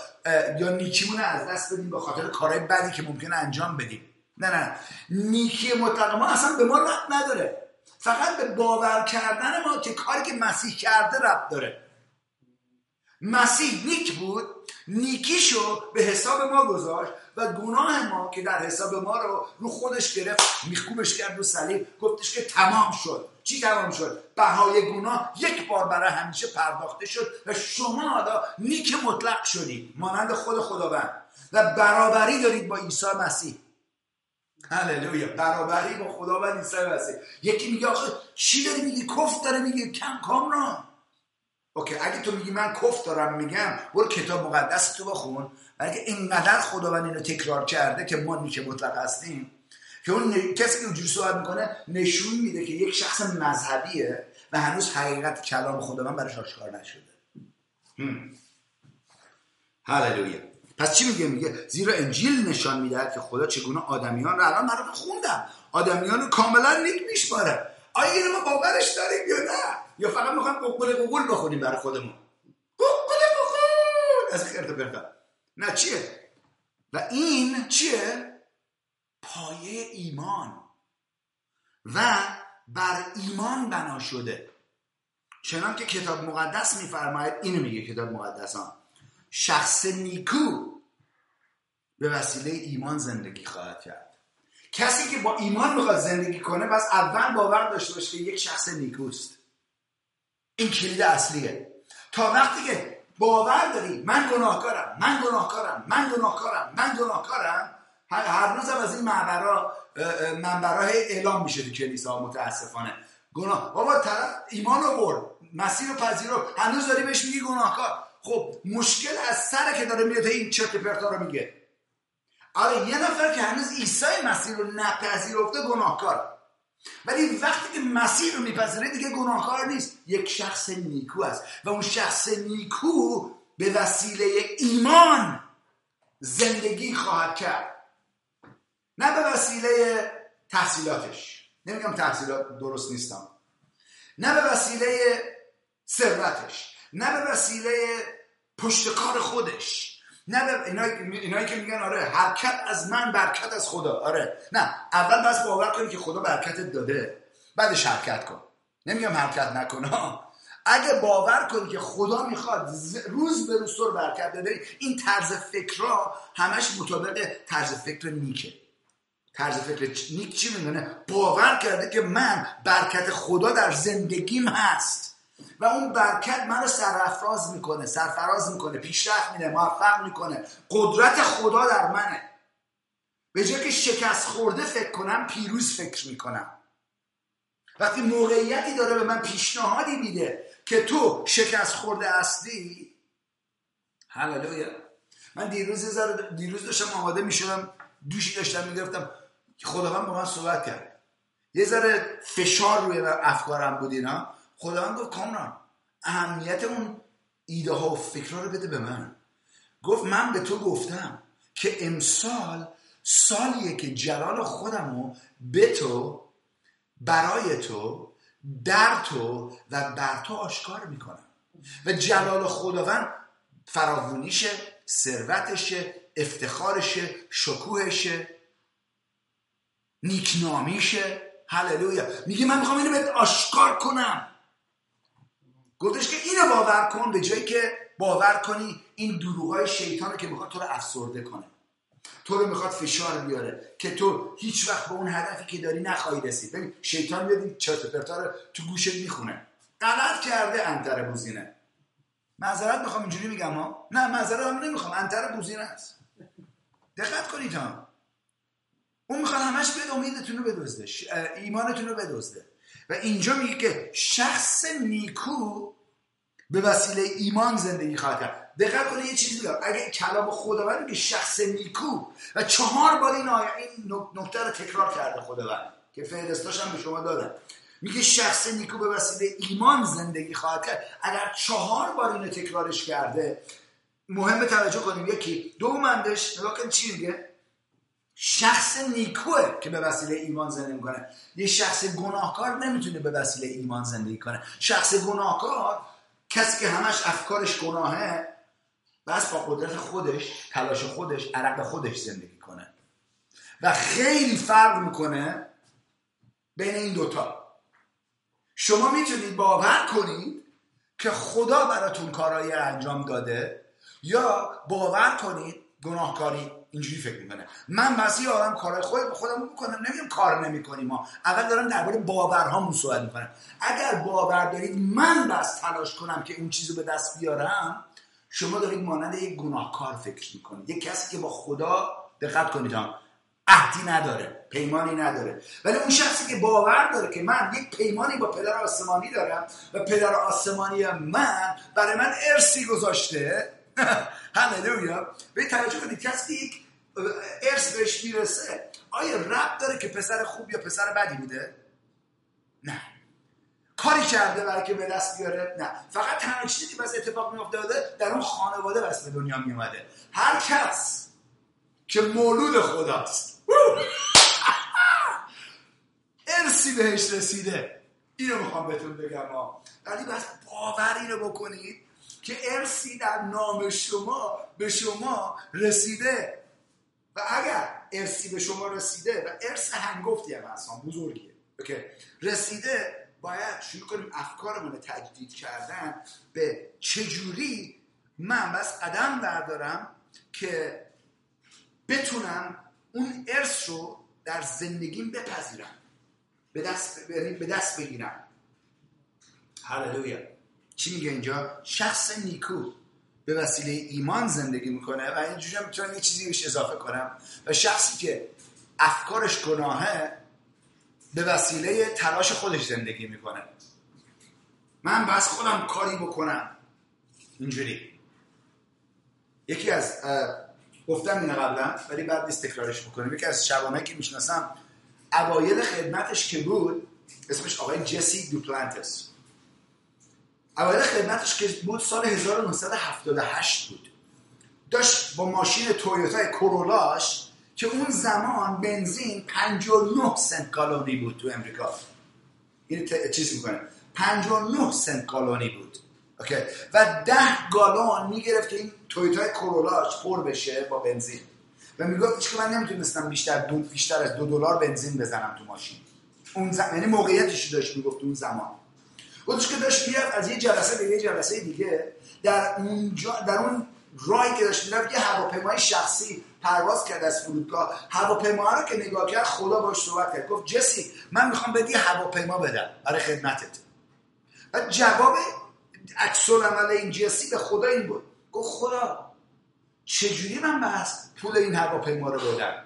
یا نیکیمون از دست بدیم به خاطر کارهای بدی که ممکنه انجام بدیم. نه نه. نیکی مطلق ما اصلا به ما ربط نداره. فقط به باور کردن ما که کاری که مسیح کرده ربط داره. مسیح نیک بود؟ نیکیشو به حساب ما گذاشت و گناه ما که در حساب ما رو رو خودش گرفت میخوبش کرد رو صلیب. گفتش که تمام شد. چی تمام شد؟ بهای گناه یک بار برای همیشه پرداخته شد و شما حالا نیک مطلق شدید مانند خود خداوند. و برابری دارید با عیسی مسیح. هللویا. برابری با خداوند عیسی مسیح. یکی میگه آخه چی داری میگی؟ کفت داره میگه. کم کامران اوکی اگه تو میگی من کف دارم میگم برو کتاب مقدس تو بخون. برای اینقدر خداوند اینو تکرار کرده که ما نیک مطلق هستیم که اون کسی که اونجوری صحبت می‌کنه نشون میده که یک شخص مذهبیه و هنوز حقیقت کلام خداوند براش آشکار نشده. هللویا. پس چی میگه؟ میگه زیرا انجیل نشان میده که خدا چگونه آدمیان رو الان براتون خوندم. آدمیان رو کاملا نیک میشماره آیا اینو ما باورش داریم یا نه؟ یا فقط می‌خوایم ققل ققل بخونیم برای خودمون؟ ققل ققل از خیرت برکت نه چیه؟ و این چیه؟ پایه ایمان. و بر ایمان بنا شده. چنان که کتاب مقدس میفرماید اینو میگه کتاب مقدس ها شخص نیکو به وسیله ایمان زندگی خواهد کرد. کسی که با ایمان می‌خواد زندگی کنه پس اول باور داشته باشه که یک شخص نیکوست. این کلید اصلیه. تا وقتی که باور داری من گناهکارم من گناهکارم من گناهکارم من گناهکارم هر روز هم از این معبرها منبرها اعلام میشه تو کلیسا متاسفانه. گناه بابا طرف ایمان رو برد. مسیر رو پذیرو هنوز داری بهش میگی گناهکار. خب مشکل از سر که داره میاد این چرت پرتا رو میگه. آره یه نفر که هنوز عیسی مسیر رو نپذیرفته گناهکار. ولی وقتی که مسیح رو میپذیره دیگه گناهکار نیست. یک شخص نیکو است و اون شخص نیکو به وسیله ایمان زندگی خواهد کرد. نه به وسیله تحصیلاتش. نمیگم تحصیلات درست نیستم. نه به وسیله ثروتش. نه به وسیله پشتکار خودش. نه اینایی, که میگن آره حرکت از من برکت از خدا. آره. نه اول بس باور کنی که خدا برکتت داده. بعدش حرکت کن. نمیگم حرکت نکن اگه باور کنی که خدا می‌خواد روز به روز تو برکت داده این طرز فکرها همش مطابق طرز فکر نیکه. طرز فکر نیک چی می‌دونه؟ باور کرده که من برکت خدا در زندگیم هست. و اون برکت منو سرافراز می‌کنه سرفراز می‌کنه پیشرفت میده موفق می‌کنه. قدرت خدا در منه. به جای که شکست خورده فکر کنم پیروز فکر می‌کنم. وقتی موقعیتی داره به من پیشنهادی میده که تو شکست خورده هستی هللویا. من دیروز دیروز داشتم آماده می‌شدم دوشی داشتم می‌گرفتم خداوند با من صحبت کرد. یه ذره فشار روی افکارم بود اینا. خداوند گفت کامران اهمیت اون ایده ها و فکرها رو بده به من. گفت من به تو گفتم که امسال سالیه که جلال خودم رو به تو برای تو در تو و بر تو آشکار می‌کنم. و جلال خداوند فراوونیشه ثروتشه افتخارشه شکوهشه نیکنامیشه. هللویا. میگه من می‌خوام اینو بهت آشکار کنم. گفتش که اینو باور کن به جایی که باور کنی این دروغای شیطانه که می‌خواد تو رو افسرده کنه. تو رو می‌خواد فشار بیاره که تو هیچ وقت به اون هدفی که داری نخواهی رسید. ببین شیطان میاد چرت پرتا تو گوشت می‌خونه. غلط کرده انتر بوزینه معذرت می‌خوام اینجوری میگم ها؟ نه معذرت هم نمی‌خوام انتر بوزینه است. دقت کنید ها. اون می‌خواد همش بیاد امیدتون رو بدزده ایمانتون رو بدزده. و اینجا میگه که شخص نیکو به وسیله ایمان زندگی خواهد کرد. دقت کنید یه چیزی دارم اگه کلام خداوند که شخص نیکو و چهار بار این آیه این نکته رو تکرار کرده خداوند که فهرستاش هم به شما داده میگه شخص نیکو به وسیله ایمان زندگی خواهد کرد. اگر چهار بار اینو تکرارش کرده مهم توجه کنیم. یکی دومندش نگاه کن چی میگه؟ شخص نیکوه که به وسیله ایمان زندگی می‌کنه. یه شخص گناهکار نمی‌تونه به وسیله ایمان زندگی کنه. شخص گناهکار کسی که همش افکارش گناهه بس با قدرت خودش تلاش خودش عرق خودش زندگی کنه. و خیلی فرق می‌کنه بین این دوتا شما می‌تونید باور کنید که خدا براتون کارایی انجام داده یا باور کنید گناهکاری اینجوری فکر می‌کنه. من بسی آدم کارهای خود خودم می‌کنم نمیگم کار نمی‌کنیم ما اول دارم درباره باورهامون صحبت می‌کنم. اگر باور دارید من بس تلاش کنم که اون چیزو به دست بیارم شما دارید مانند یک گناهکار فکر می‌کنید. یک کسی که با خدا دقت کنید عهدی نداره پیمانی نداره. ولی اون شخصی که باور داره که من یک پیمانی با پدر آسمانی دارم و پدر آسمانی من برای من ارسی گذاشته هللویا. به توجه کنید کسی یک ارث بهش می‌رسه آیا رب داره که پسر خوب یا پسر بدی بوده؟ نه. کاری کرده برای که به دست بیاره؟ نه. فقط تنها چیزی که بس اتفاق میافتاده در اون خانواده بس به دنیا میومده هر کس که مولود خداست. ارسی بهش رسیده. اینو می‌خوام بهتون بگم ها ولی بس باور اینو بکنید. که ارسی در نام شما به شما رسیده. و اگر ارسی به شما رسیده و ارث هنگفتی هم اصلا بزرگیه. اوکی؟ رسیده باید شروع کنیم افکارمون تجدید کردن به چجوری من بس قدم بردارم که بتونم اون ارث رو در زندگیم بپذیرم. به دست, به دست بگیرم. هللویا. چی میگه اینجا؟ شخص نیکو. به وسیله ایمان زندگی می‌کنه و اینجوری می‌تونم یه چیزی بهش اضافه کنم. و شخصی که افکارش گناهه به وسیله تلاش خودش زندگی می‌کنه. من بس خودم کاری بکنم. اینجوری. یکی از گفتم اینه قبلا ولی بعد نیست تکرارش بکنیم. یکی از شبانه که می‌شناسم اوایل خدمتش که بود اسمش آقای جسی دوپلانتس. اوایل خدمتش که بود سال 1978 بود. داشت با ماشین تویوتا کورولاش که اون زمان بنزین 59 سنت گالونی بود تو امریکا. این چیز می‌کنه؟ 59 سنت گالونی بود. اوکی؟ و 10 گالون می‌گرفت که این تویوتا کورولاش پر بشه با بنزین. و می‌گفت که من نمی‌تونستم بیشتر دو بیشتر از دو دلار بنزین بزنم تو ماشین. اون زمان یعنی موقعیتش داشت می‌گفت اون زمان. خودش که داشت می‌رفت از یه جلسه به یه جلسه دیگه در اونجا در اون راهی که داشت می‌رفت یه هواپیمای شخصی پرواز کرد از فرودگاه. هواپیما رو که نگاه کرد خدا باش صحبت کرد. گفت جسی من می‌خوام بدی هواپیما بدم برای خدمتت. و جواب عکس عمل این جسی به خدا این بود. گفت خدا چجوری من بس پول این هواپیما رو بدم؟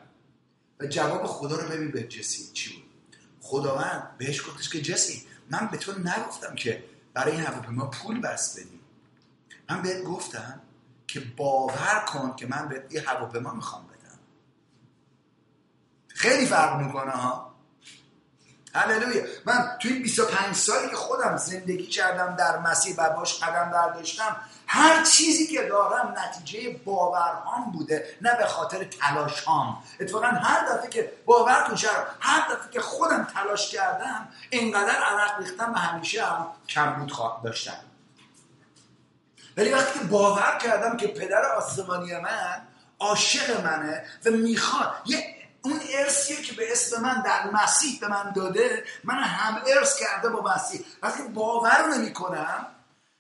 و جواب خدا رو ببین به جسی چی بود. خداوند بهش گفتش که جسی من به تو نگفتم که برای این هواپیما پول بس بدیم من بهت گفتم که باور کن که من به یه هواپیما می‌خوام بدم. خیلی فرق می‌کنه ها؟ هللویا. من توی این 25 سالی که خودم زندگی کردم در مسیر و باش قدم برداشتم هر چیزی که دارم نتیجه باورهام بوده نه به خاطر تلاشهام اتفاقا هر دفعه که باور کن هر دفعه که خودم تلاش کردم اینقدر عرق ریختم و همیشه هم کمبود داشتم. ولی وقتی که باور کردم که پدر آسمانی من عاشق منه و می‌خواد یه اون ارسیه که به اسم من در مسیح به من داده من هم ارث کرده با مسیح. وقتی باور نمی کنم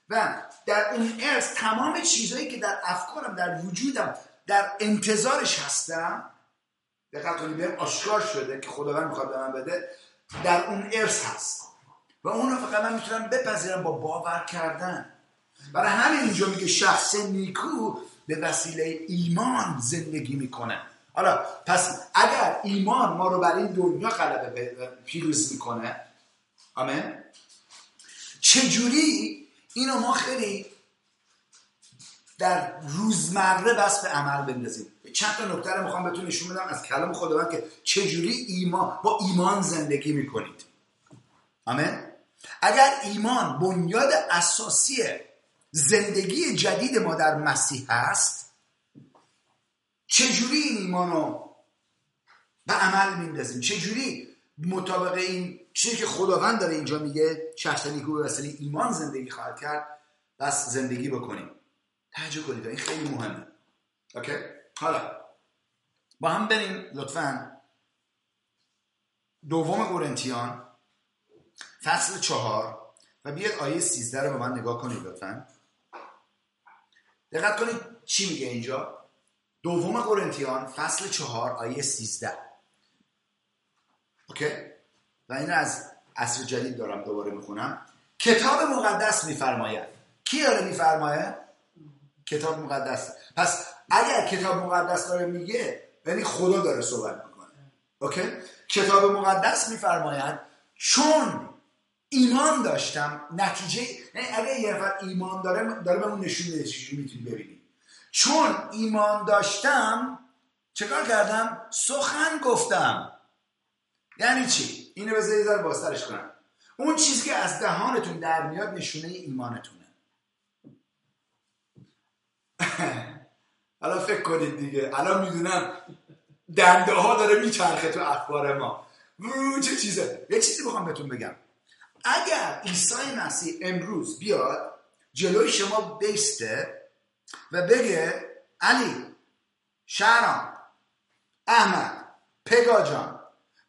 و در اون ارث تمام چیزهایی که در افکارم در وجودم در انتظارش هستم دقت کنید بهم آشکار شده که خداوند می‌خواد به من بده در اون ارث هست. و اون رو فقط من می‌تونم بپذیرم با باور کردن. برای همین اینجا میگه شخص نیکو به وسیله ایمان زندگی می‌کنه. حالا پس اگر ایمان ما رو برای دنیا غلبه پیروز می‌کنه آمین. چجوری اینو ما خیلی در روزمره بس به عمل بندازیم. چند تا نکته رو می‌خوام بهتون نشون بدم از کلام خداوند که چجوری ایمان با ایمان زندگی می‌کنید. آمین؟ اگر ایمان بنیاد اساسی زندگی جدید ما در مسیح هست چجوری این ایمان رو به عمل میندازیم؟ چجوری مطابق این چیزی که خداوند داره اینجا میگه شخص نیکو به وسیله ایمان زندگی خواهد کرد بس زندگی بکنیم. توجه کنید این خیلی مهمه. اوکی؟ حالا با هم بریم لطفا. دوم قرنتیان فصل چهار. و بیاد آیه سیزده رو به من نگاه کنید لطفا. دقت کنید چی میگه اینجا. دوم قرنتیان فصل چهار آیه سیزده. اوکی؟ و این از عصر جدید دارم دوباره می‌خونم. کتاب مقدس میفرماید. کی داره میفرماید؟ کتاب مقدس. پس اگر کتاب مقدس داره میگه یعنی خدا داره صحبت می‌کنه. اوکی؟ کتاب مقدس میفرماید چون ایمان داشتم نتیجه یعنی اگه یه نفر ایمان داره داره به اون نشون میده چیزی می‌تونی ببینی. چون ایمان داشتم چکار کردم؟ سخن گفتم. یعنی چی؟ اینو بذاری ذره باسترش کنم. اون چیزی که از دهانتون در میاد نشونه ایمانتونه. حالا فکر کنید دیگه. الان می‌دونم دنده ها داره میچرخه تو اخبار ما. چه چیزه. یه چیزی بخوام بهتون بگم. اگر عیسی مسیح امروز بیاد جلوی شما بیسته و بگه علی شهرام احمد پگا جان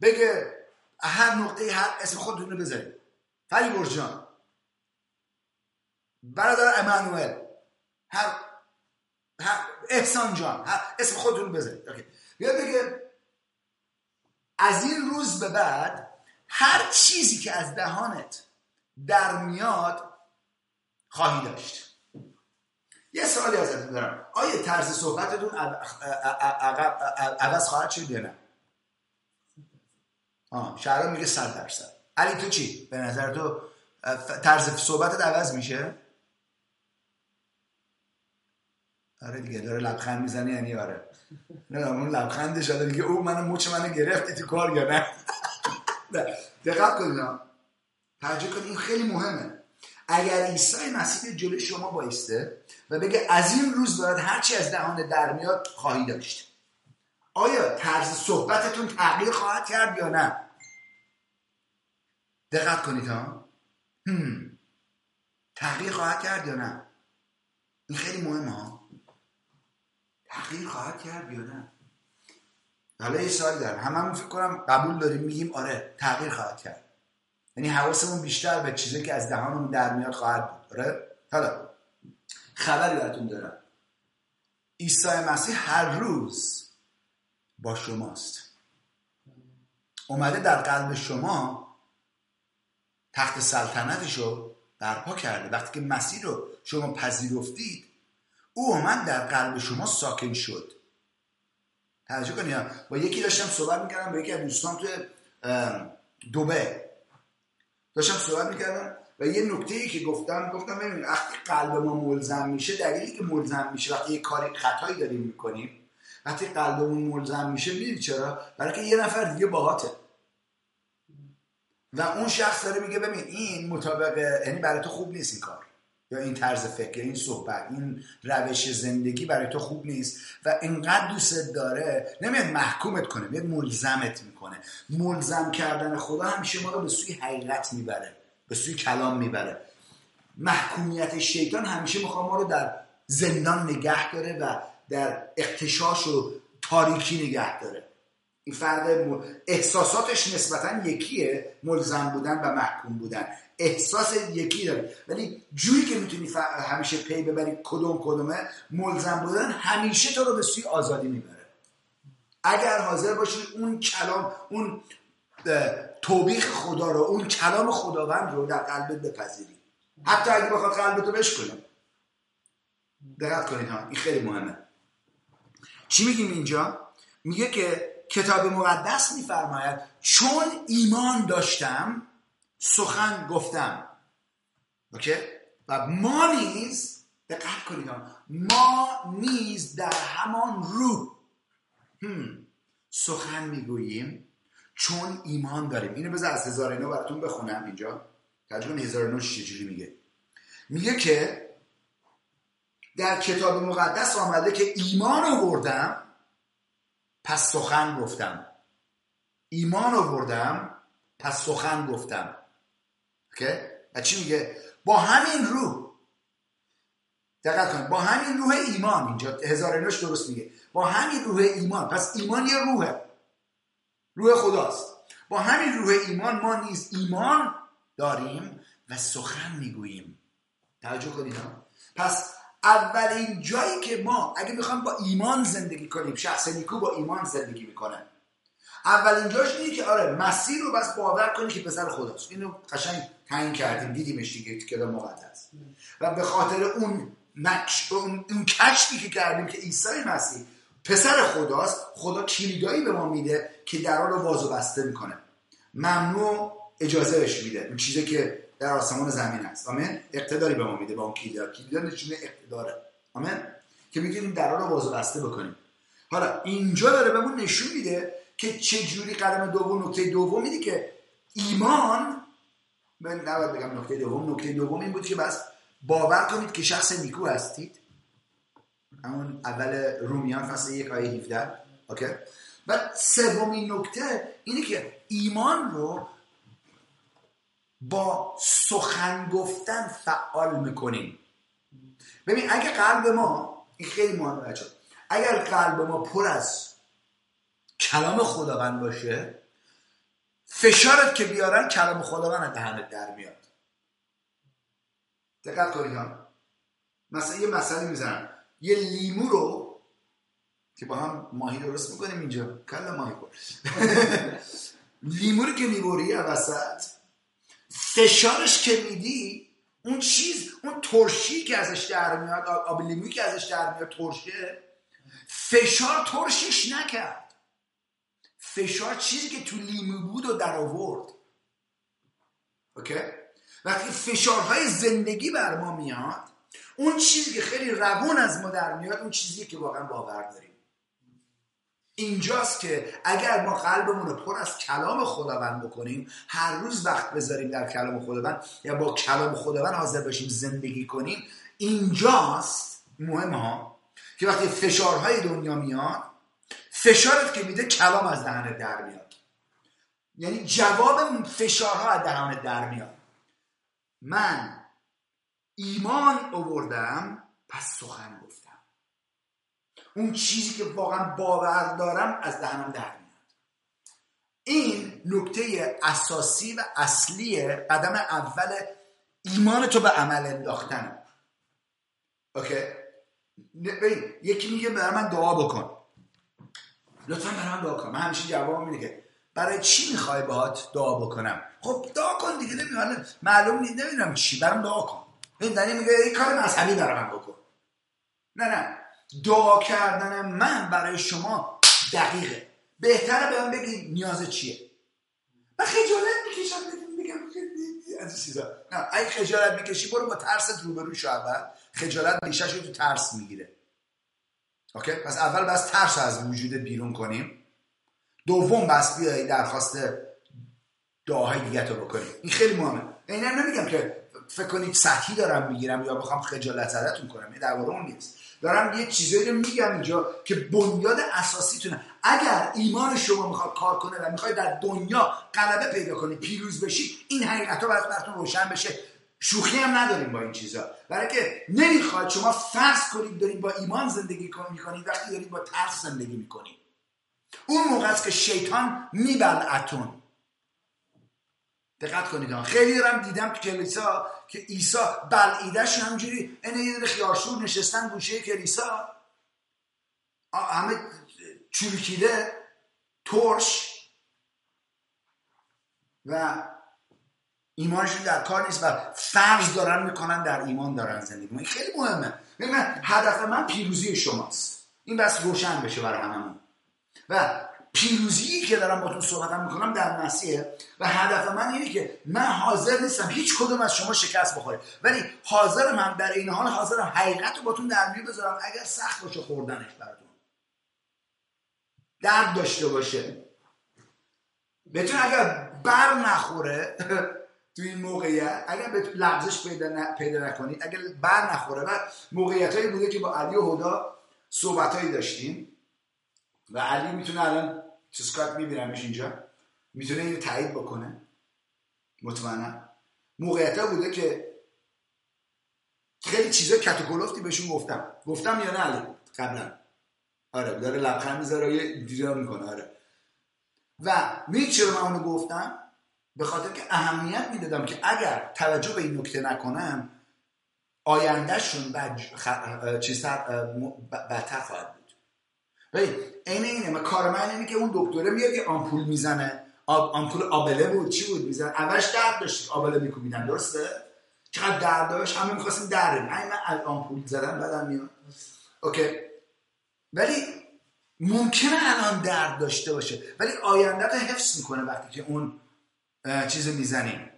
بگه هر نقطه هر اسم خودتون رو بذارید. فری برجان برادر امانوئل. هر احسان جان. اسم خودتون بذارید. یا بگه از این روز به بعد هر چیزی که از دهانت در میاد خواهی داشت. یه سوالی ازتون دارم. آیا طرز صحبتتون عوض خواهد شد یا نه؟ آه شهرام میگه صد درصد. علی تو چی؟ به نظر تو طرز صحبتت عوض میشه؟ آره دیگه داره لبخند می‌زنه یعنی آره. نه اون لبخندش داره دیگه او منو مچ منو گرفتی تو کار یا نه؟ دقت کنید توجه کنید این خیلی مهمه. اگر عیسی مسیح جلوی شما بایسته و بگه از این روز باید هرچی از دهان در میاد خواهی داشت. آیا طرز صحبتتون تغییر خواهد کرد یا نه؟ دقت کنید ها. تغییر خواهد کرد یا نه؟ این خیلی مهمه ها. تغییر خواهد کرد یا نه؟ حالا یه سوالی دارم. هممون فکر کنم قبول داریم میگیم آره تغییر خواهد کرد. یعنی حواسمون بیشتر به چیزی که از دهانمون در میاد خواهد بود. آره؟ حالا خبری براتون دارم. عیسی مسیح هر روز با شماست. اومده در قلب شما تخت سلطنتش رو برپا کرده. وقتی که مسیح رو شما پذیرفتید او اومد در قلب شما ساکن شد. توجه کنید با یکی داشتم صحبت می‌کردم با یکی از دوستان تو دوبه. داشتم صحبت می‌کردم و یه نکته ای که گفتم گفتم ببین وقتی قلب ما ملزم میشه دلیلی که ملزم میشه وقتی یه کاری خطایی داریم می‌کنیم وقتی قلبمون ملزم میشه می‌دید چرا؟ برای که یه نفر دیگه باهاته. و اون شخص داره میگه ببین این مطابق یعنی برای تو خوب نیست این کار. یا این طرز فکر این صحبت این روش زندگی برای تو خوب نیست. و اینقدر دوستت داره نمیاد محکومت کنه میاد ملزمت می‌کنه. ملزم کردن خدا همیشه ما رو به سوی حقیقت می‌بره به سوی کلام می‌بره. محکومیت شیطان همیشه می‌خواد ما رو در زندان نگه داره و در اختشاش و تاریکی نگه داره. این فرق احساساتش نسبتا یکیه ملزم بودن و محکوم بودن. احساس یکی داره. ولی جوری که می‌تونی همیشه پی ببری کدوم کدومه ملزم بودن همیشه تو رو به سوی آزادی می‌بره. اگر حاضر باشی اون کلام اون توبیخ خدا رو اون کلام خداوند رو در قلبت بپذیری. حتی اگه بخواد قلبتو بشکنه دقت کنید ها این خیلی مهمه. چی میگیم اینجا؟ میگه که کتاب مقدس میفرماید چون ایمان داشتم سخن گفتم. اوکی؟ و ما نیز دقت کنید ما نیز در همان روح سخن می‌گوییم چون ایمان داریم. اینو بذار از هزار اینو براتون بخونم اینجا. ترجمه هزار اینو چجوری میگه؟ میگه که در کتاب مقدس آمده که ایمان آوردم پس سخن گفتم. ایمان آوردم پس سخن گفتم. و چی میگه؟ با همین روح. دقت کن با همین روح ایمان. اینجا هزار نوش درست میگه. با همین روح ایمان. پس ایمان یه روحه. روح خداست. با همین روح ایمان ما نیز ایمان داریم و سخن می‌گوییم. توجه کنید پس اولین جایی که ما اگه می‌خوام با ایمان زندگی کنیم شخص نیکو با ایمان زندگی می‌کنه. اولین جاش اینه که آره مسیر رو بس باور کنی که پسر خداست. اینو قشنگ تعیین کردیم دیدیمش دیگه کتاب مقدس. و به خاطر اون مکش اون, اون کشفی که کردیم که عیسی مسیح پسر خداست خدا کلیدایی به ما میده که درا رو باز و بسته می‌کنه. ممنوع اجازه بهش میده. اون چیزی که در آسمان زمین است. آمین. اقتداری به ما میده با اون کلیدا کلیدا نشونه اقتداره. آمین. که می‌تونیم درا رو باز بسته بکنیم. حالا اینجا داره بهمون نشون میده که چه جوری قدم دوم نکته دوم میده که ایمان من نباید بگم نکته دوم نکته دوم این بود که بس باور کنید که شخص نیکو هستید. همون اول رومیان فصل یک آیه 17 اوکی. و سومین نکته اینه که ایمان رو با سخن گفتن فعال می‌کنیم. ببین اگه قلب ما این خیلی مهمه بچه اگر قلب ما پر از کلام خداوند باشه فشارت که بیارن کلام خداوند دهنت در میاد. دقت کنید مثلا یه مسئله می‌زنم. یه لیمو رو که با هم ماهی درست می‌کنیم اینجا. کل ماهی لیمو رو که می‌بری وسط. فشارش که میدی اون چیز اون ترشی که ازش در میاد آب لیمویی که ازش در میاد ترشه فشار ترشش نکرد. فشار چیزی که تو لیمو بود و در آورد. اوکی؟ وقتی فشارهای زندگی بر ما میاد اون چیزی که خیلی روون از ما در میاد اون چیزیه که واقعا باور داریم. اینجاست که اگر ما قلبمون رو پر از کلام خداوند بکنیم هر روز وقت بذاریم در کلام خداوند یا با کلام خداوند حاضر باشیم زندگی کنیم اینجاست مهم ها که وقتی فشارهای دنیا میاد فشارت که میده کلام از دهنت در میاد. یعنی جواب فشارها از دهنت در میاد. من ایمان اووردم پس سخن گفتم. اون چیزی که واقعا باور دارم از دهنم در میاد. این نکته اساسی و اصلی قدم اول ایمان تو به عمل انداختن اوکی؟ ببین یکی میگه برای من دعا بکن. لطفا برای من دعا کن. من همیشه جواب میده که برای چی می‌خوای باهات دعا بکنم؟ خب دعا کن دیگه نمی‌دونم. معلوم نیست نمی‌دونم چی. برام دعا کن. دنی میگه این کار مذهبی برای من بکن. نه نه. دعا کردن من برای شما دقیقه. بهتره به من بگی نیاز چیه. من خجالت می‌کشم میگم. از چیزا. نه اگه خجالت می‌کشی برو با ترست روبرو شو اول. خجالت ریشش رو تو ترس می‌گیره. اوکی؟ پس اول بس ترس از وجود بیرون کنیم. دوم بس بیایی درخواست دعاهای دیگه رو بکنیم این خیلی مهمه. این نمیگم که فکر کنید سطحی دارم می‌گیرم یا بخوام خجالت زدتون کنم. این درباره اون نیست. دارم یه چیزایی رو میگم اینجا که بنیاد اساسی تونه اگر ایمان شما می‌خواد کار کنه و می‌خواد در دنیا غلبه پیدا کنی پیروز بشی این حقیقت ها براتون روشن بشه. شوخی هم نداریم با این چیزا. برای که نمی‌خواد شما فرض کنید دارید با ایمان زندگی می‌کنید وقتی دارید با ترس زندگی می‌کنید. اون موقع است که شیطان میبلعتون. دقت کنید خیلی دارم دیدم تو کلیسا که عیسی بلعیدش همجوری اینه یه خیارشور نشستن گوشه کلیسا. همه چروکیده ترش. و ایمانشون در کار نیست و فرض دارن می‌کنن در ایمان دارن زندگی این خیلی مهمه. من هدف من پیروزی شماست. این بس روشن بشه برای هممون. و پیروزی که دارم با تو صحبتم می‌کنم در مسیحه و هدف من اینه که من حاضر نیستم هیچ کدوم از شما شکست بخوره. ولی حاضرم هم در این حال حاضرم حقیقت رو باتون در میون بذارم اگر سخت باشه خوردنش براتون. درد داشته باشه. بهتون اگر بر نخوره تو این موقعیت اگر به لغزش پیدا, پیدا نکنید اگر بر نخوره و موقعیت هایی بوده که با علی و هدا صحبت هایی داشتیم و علی می‌تونه الان سکات میبینمش اینجا. می‌تونه اینو تایید بکنه. مطمئنا. موقعیت بوده که خیلی چیزا کتوکلفتی بهشون گفتم. گفتم یا نه علی؟ قبلا. آره داره لبخند می‌ذاره یه دیدار می‌کنه آره. و می چرا من اونو گفتم؟ به خاطر که اهمیت می‌دادم که اگر توجه به این نکته نکنم آیندهشون بد چیزتر بدتر خواهد ولی این اینه من کار من اینه که اون دکتره میاد یه آمپول می‌زنه. آمپول آبله بود. چی بود می‌زنه؟ اولش درد داشت. آبله میکوبیدن درسته؟ چقدر درد داشت؟ همه می‌خواستیم درد من از آمپول زدن بدم میاد. اوکی. ولی ممکنه الان درد داشته باشه. ولی آینده رو حفظ می‌کنه وقتی که اون چیز می‌زنیم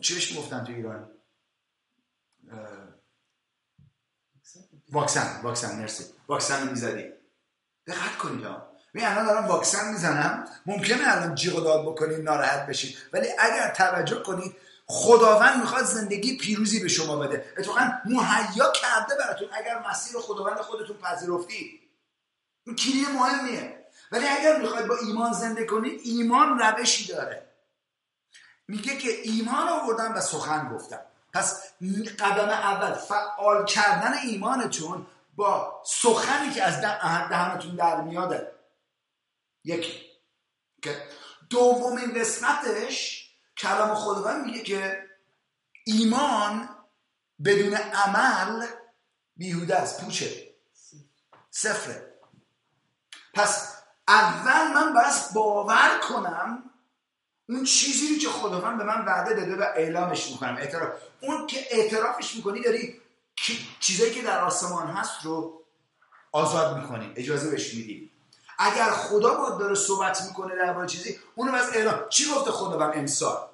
چیش گفتن تو ایران؟ واکسن. واکسن مرسی. واکسن می‌زدی. دقت کنید می الان دارم واکسن می‌زنم. ممکنه الان جیغ داد بکنید ناراحت بشید. ولی اگر توجه کنید خداوند می‌خواد زندگی پیروزی به شما بده. اتفاقا مهیا کرده براتون. اگر مسیر خداوند خودتون پذیرفتی این کلیه مهمیه. ولی اگر می‌خواید با ایمان زنده کنید ایمان روشی داره. میگه که ایمان آوردن و سخن گفتم. پس قدم اول فعال کردن ایمانتون با سخنی که از دهنتون در میاده. یک که دومین قسمتش کلام خداوند میگه که ایمان بدون عمل بیهوده است. پوچه. صفره. پس اول من باید باور کنم اون چیزی رو که خداوند به من وعده داده و اعلامش می‌کنم. اعتراف. اون که اعترافش می‌کنی داری چیزایی که در آسمان هست رو آزاد می‌کنی اجازه بهش میدی. اگر خدا با داره صحبت می‌کنه در چیزی اونو از اعلام چی گفته خداوند امسال؟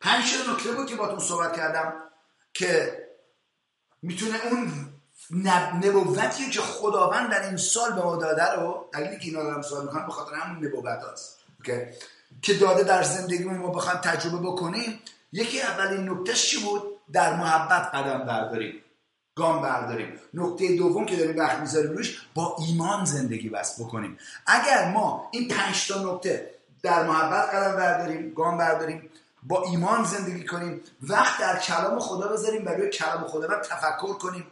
پنج نکته بود که باتون صحبت کردم که می‌تونه اون نبوتی که خداوند در این سال به ما داده رو دلیلی که اینا دارم سوال می‌کنم به خاطر همون نبوت هست که داده در زندگی ما بخوایم تجربه بکنیم. یکی اولین نکتهش چی بود؟ در محبت قدم برداریم گام برداریم. نکته دوم که داریم وقت می‌ذاریم روش با ایمان زندگی بس بکنیم. اگر ما این پنج تا نکته در محبت قدم برداریم گام برداریم با ایمان زندگی کنیم وقت در کلام خدا بذاریم برای کلام خدا و تفکر کنیم.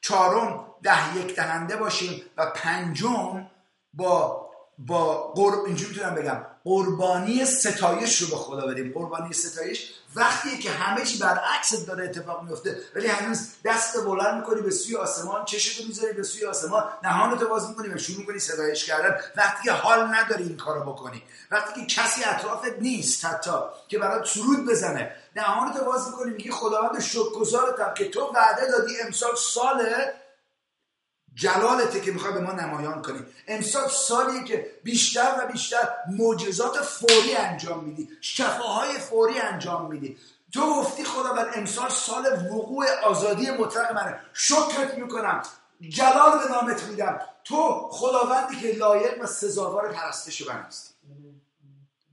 چهارم ده یک دهنده باشیم و پنجم با با قرب اینجوری می‌تونم بگم قربانی ستایش رو به خدا بدیم. قربانی ستایش وقتی که همه چی برعکس داره اتفاق میفته. ولی هنوز دست بلند می‌کنی به سوی آسمان چشتو می‌ذاری به سوی آسمان نهانتو باز می‌کنی و شروع می‌کنی ستایش کردن. وقتی که حال نداری این کارو بکنی. وقتی که کسی اطرافت نیست حتی که برات سرود بزنه نهانتو باز می‌کنی میگی خداوند شکرگزارتم که تو وعده دادی امسال ساله جلالته که می‌خوای به ما نمایان کنی. امسال سالیه که بیشتر و بیشتر معجزات فوری انجام میدی. شفاهای فوری انجام میدی. تو گفتی خدا بر امسال سال وقوع آزادی مطلق منه. شکرت می‌کنم. جلال به نامت میدم. تو خداوندی که لایق و سزاوار پرستش من هستی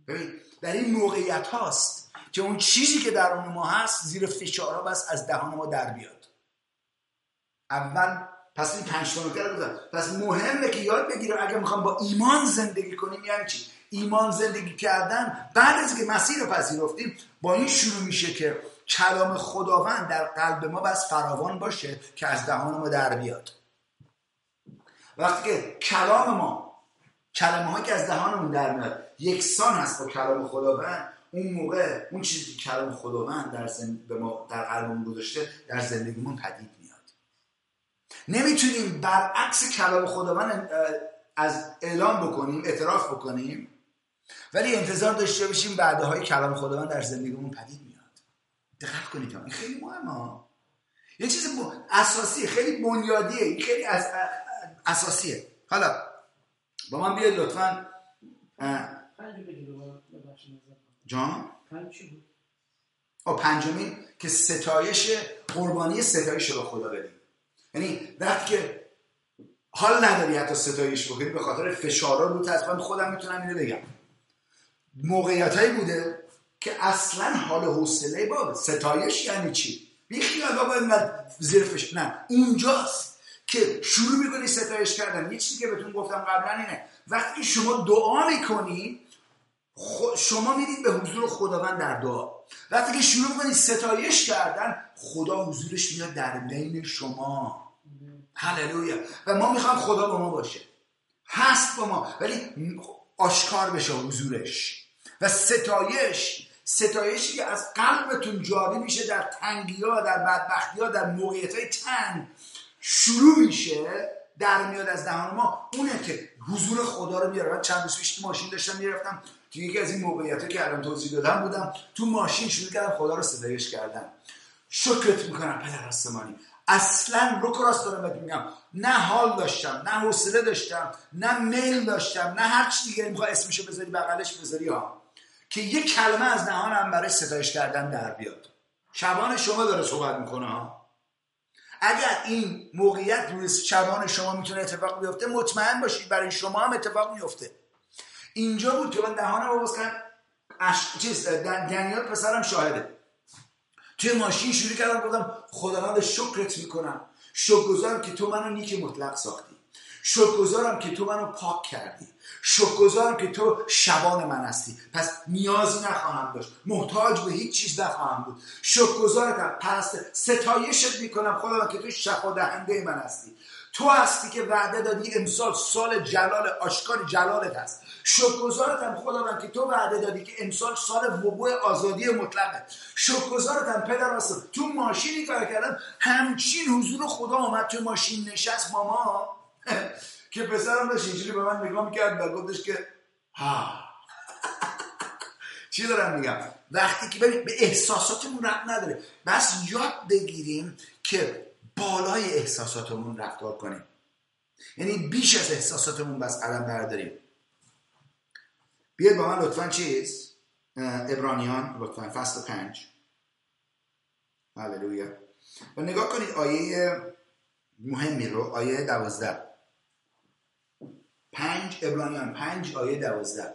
ببین در این موقعیت هاست که اون چیزی که در اون ما هست زیر فشارها بس از دهان ما در بیاد. اول پس این پنج تا نکته پس مهمه که یاد بگیرم اگر می‌خوام با ایمان زندگی کنیم یعنی چی؟ ایمان زندگی کردن بعد از که مسیر رو پذیرفتیم با این شروع میشه که کلام خداوند در قلب ما بس فراوان باشه که از دهان ما در بیاد. وقتی که کلام ما کلمه که از دهانمون در میاد یکسان هست با کلام خداوند اون موقع اون چیزی که کلام خداوند در به ما در قلبمون گذاشته در زندگیمون پدید میاد نمی‌تونیم برعکس کلام خداوند از اعلام بکنیم اعتراف بکنیم ولی انتظار داشته باشیم بعده های کلام خداوند در زندگیمون پدید میاد. دقت کنید این خیلی مهمه. یه چیز اساسی خیلی بنیادیه. این خیلی از اساسیه. حالا با من بیاید لطفا. جان؟ پنجمین که ستایش قربانی ستایش رو خدا بدیم. یعنی وقتی که حال نداری حتی ستایش بکنی به خاطر فشارا رو تصمیم خودم می‌تونم اینو بگم. موقعیت هایی بوده که اصلا حال حوصله با ستایش یعنی چی؟ بی خیال بابا اینقدر زیر فش نه اونجاست که شروع می‌کنی ستایش کردن. یه چیزی که بهتون گفتم قبلا اینه وقتی شما دعا می‌کنی شما می‌دید به حضور خداوند در دعا. وقتی که شروع می‌کنید ستایش کردن خدا حضورش میاد در بین شما. هللویا. و ما می‌خوام خدا با ما باشه. هست با ما ولی آشکار بشه حضورش. و ستایش ستایشی که از قلبتون جاری میشه در تنگی ها در بدبختی ها در موقعیت های تنگ. شروع میشه در میاد از دهان ما. اونه که حضور خدا رو میاره. من چند روز پیش تو ماشین داشتم می‌رفتم. تو یکی از این موقعیت که الان توضیح دادم بودم تو ماشین شروع کردم خدا رو ستایش کردم. شکرت می‌کنم پدر آسمانی. اصلا رو کراس دارم میگم. نه حال داشتم نه حوصله داشتم نه میل داشتم نه هر چی دیگه می‌خوای اسمشو بذاری بغلش بذاری ها. که یک کلمه از نهانم برای ستایش کردن در بیاد. شبان شما داره صحبت می‌کنه ها. اگر این موقعیت روی شبان شما می‌تونه اتفاق بیفته مطمئن باشید برای شما هم اتفاق میفته اینجا بود که من دهانم باز کردم اش... چیز پسرم شاهده. توی ماشین شروع کردم گفتم خداوند شکرت می‌کنم. شکرگزارم که تو منو نیک مطلق ساختی. شکرگزارم که تو منو پاک کردی. شکرگزارم که تو شبان من هستی. پس نیازی نخواهم داشت. محتاج به هیچ چیز نخواهم بود. شکرگزارتم پس ستایشت می‌کنم خدا که تو شفا دهنده من هستی. تو هستی که وعده دادی امسال سال جلال آشکار جلالت هست. شکرگزارتم خداوند که تو وعده دادی که امسال سال وقوع آزادی مطلقه. شکرگزارتم پدر آسم تو ماشینی کار کردم همچین حضور خدا آمد تو ماشین نشست ماما. که پسرم داشت اینجوری به من نگاه می‌کرد و گفتش که ها. چی دارم میگم؟ وقتی که ببین به احساساتمون رفت نداره. بس یاد بگیریم که بالای احساساتمون رفتار کنیم. یعنی بیش از احساساتمون بس قلم برداریم. بیاید با من لطفا چیز؟ ابرانیان لطفا فصل پنج. هللویا. و نگاه کنید آیه مهمی رو آیه دوازده. پنج ابرانیان پنج آیه دوازده.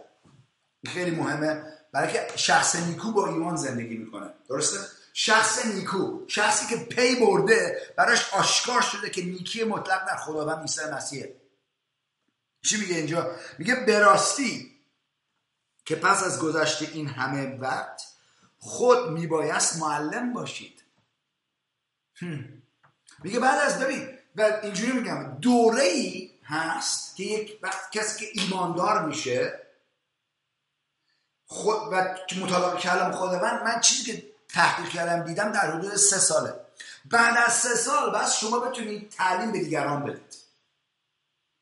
خیلی مهمه. برای که شخص نیکو با ایمان زندگی می‌کنه. درسته؟ شخص نیکو شخصی که پی برده براش آشکار شده که نیکی مطلق در خداوند عیسی مسیحه چی میگه اینجا؟ میگه براستی که پس از گذشته این همه وقت خود میبایست معلم باشید. میگه بعد از ببین و اینجوری میگم دوره ای هست که یک وقت کسی که ایماندار میشه خود و مطابق کلام خداوند من چیزی که تحقیق کردم دیدم در حدود سه ساله. بعد از سه سال بس شما بتونید تعلیم به دیگران بدید.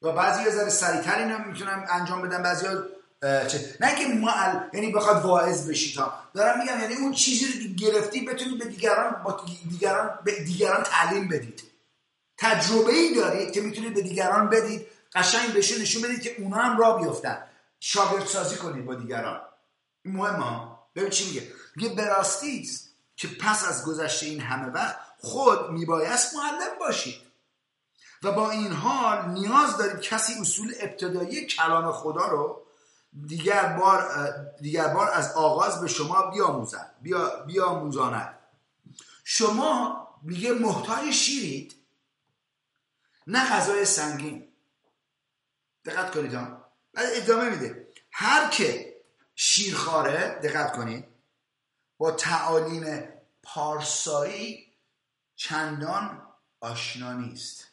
و بعضی یه ذره سریعتر اینو می‌تونم انجام بدم بعضی ها چه؟ نه که معل یعنی بخواد واعظ بشید ها دارم میگم یعنی اون چیزی رو که گرفتی بتونید به دیگران با دیگران به دیگران تعلیم بدید. تجربه ای دارید که می‌تونید به دیگران بدید قشنگ بشه نشون بدید که اونا هم را بیفتن شاگرد سازی کنید با دیگران. این مهمه ببین چی میگه. میگه براستی است که پس از گذشته این همه وقت خود میبایست معلم باشید. و با این حال نیاز دارید کسی اصول ابتدایی کلام خدا رو دیگر بار دیگر بار از آغاز به شما بیاموزند بیا بیاموزاند. شما میگه محتاج شیرید نه غذای سنگین. دقت کنید بعد ادامه میده. هر که شیرخواره دقت کنید. با تعالیم پارسایی چندان آشنا نیست.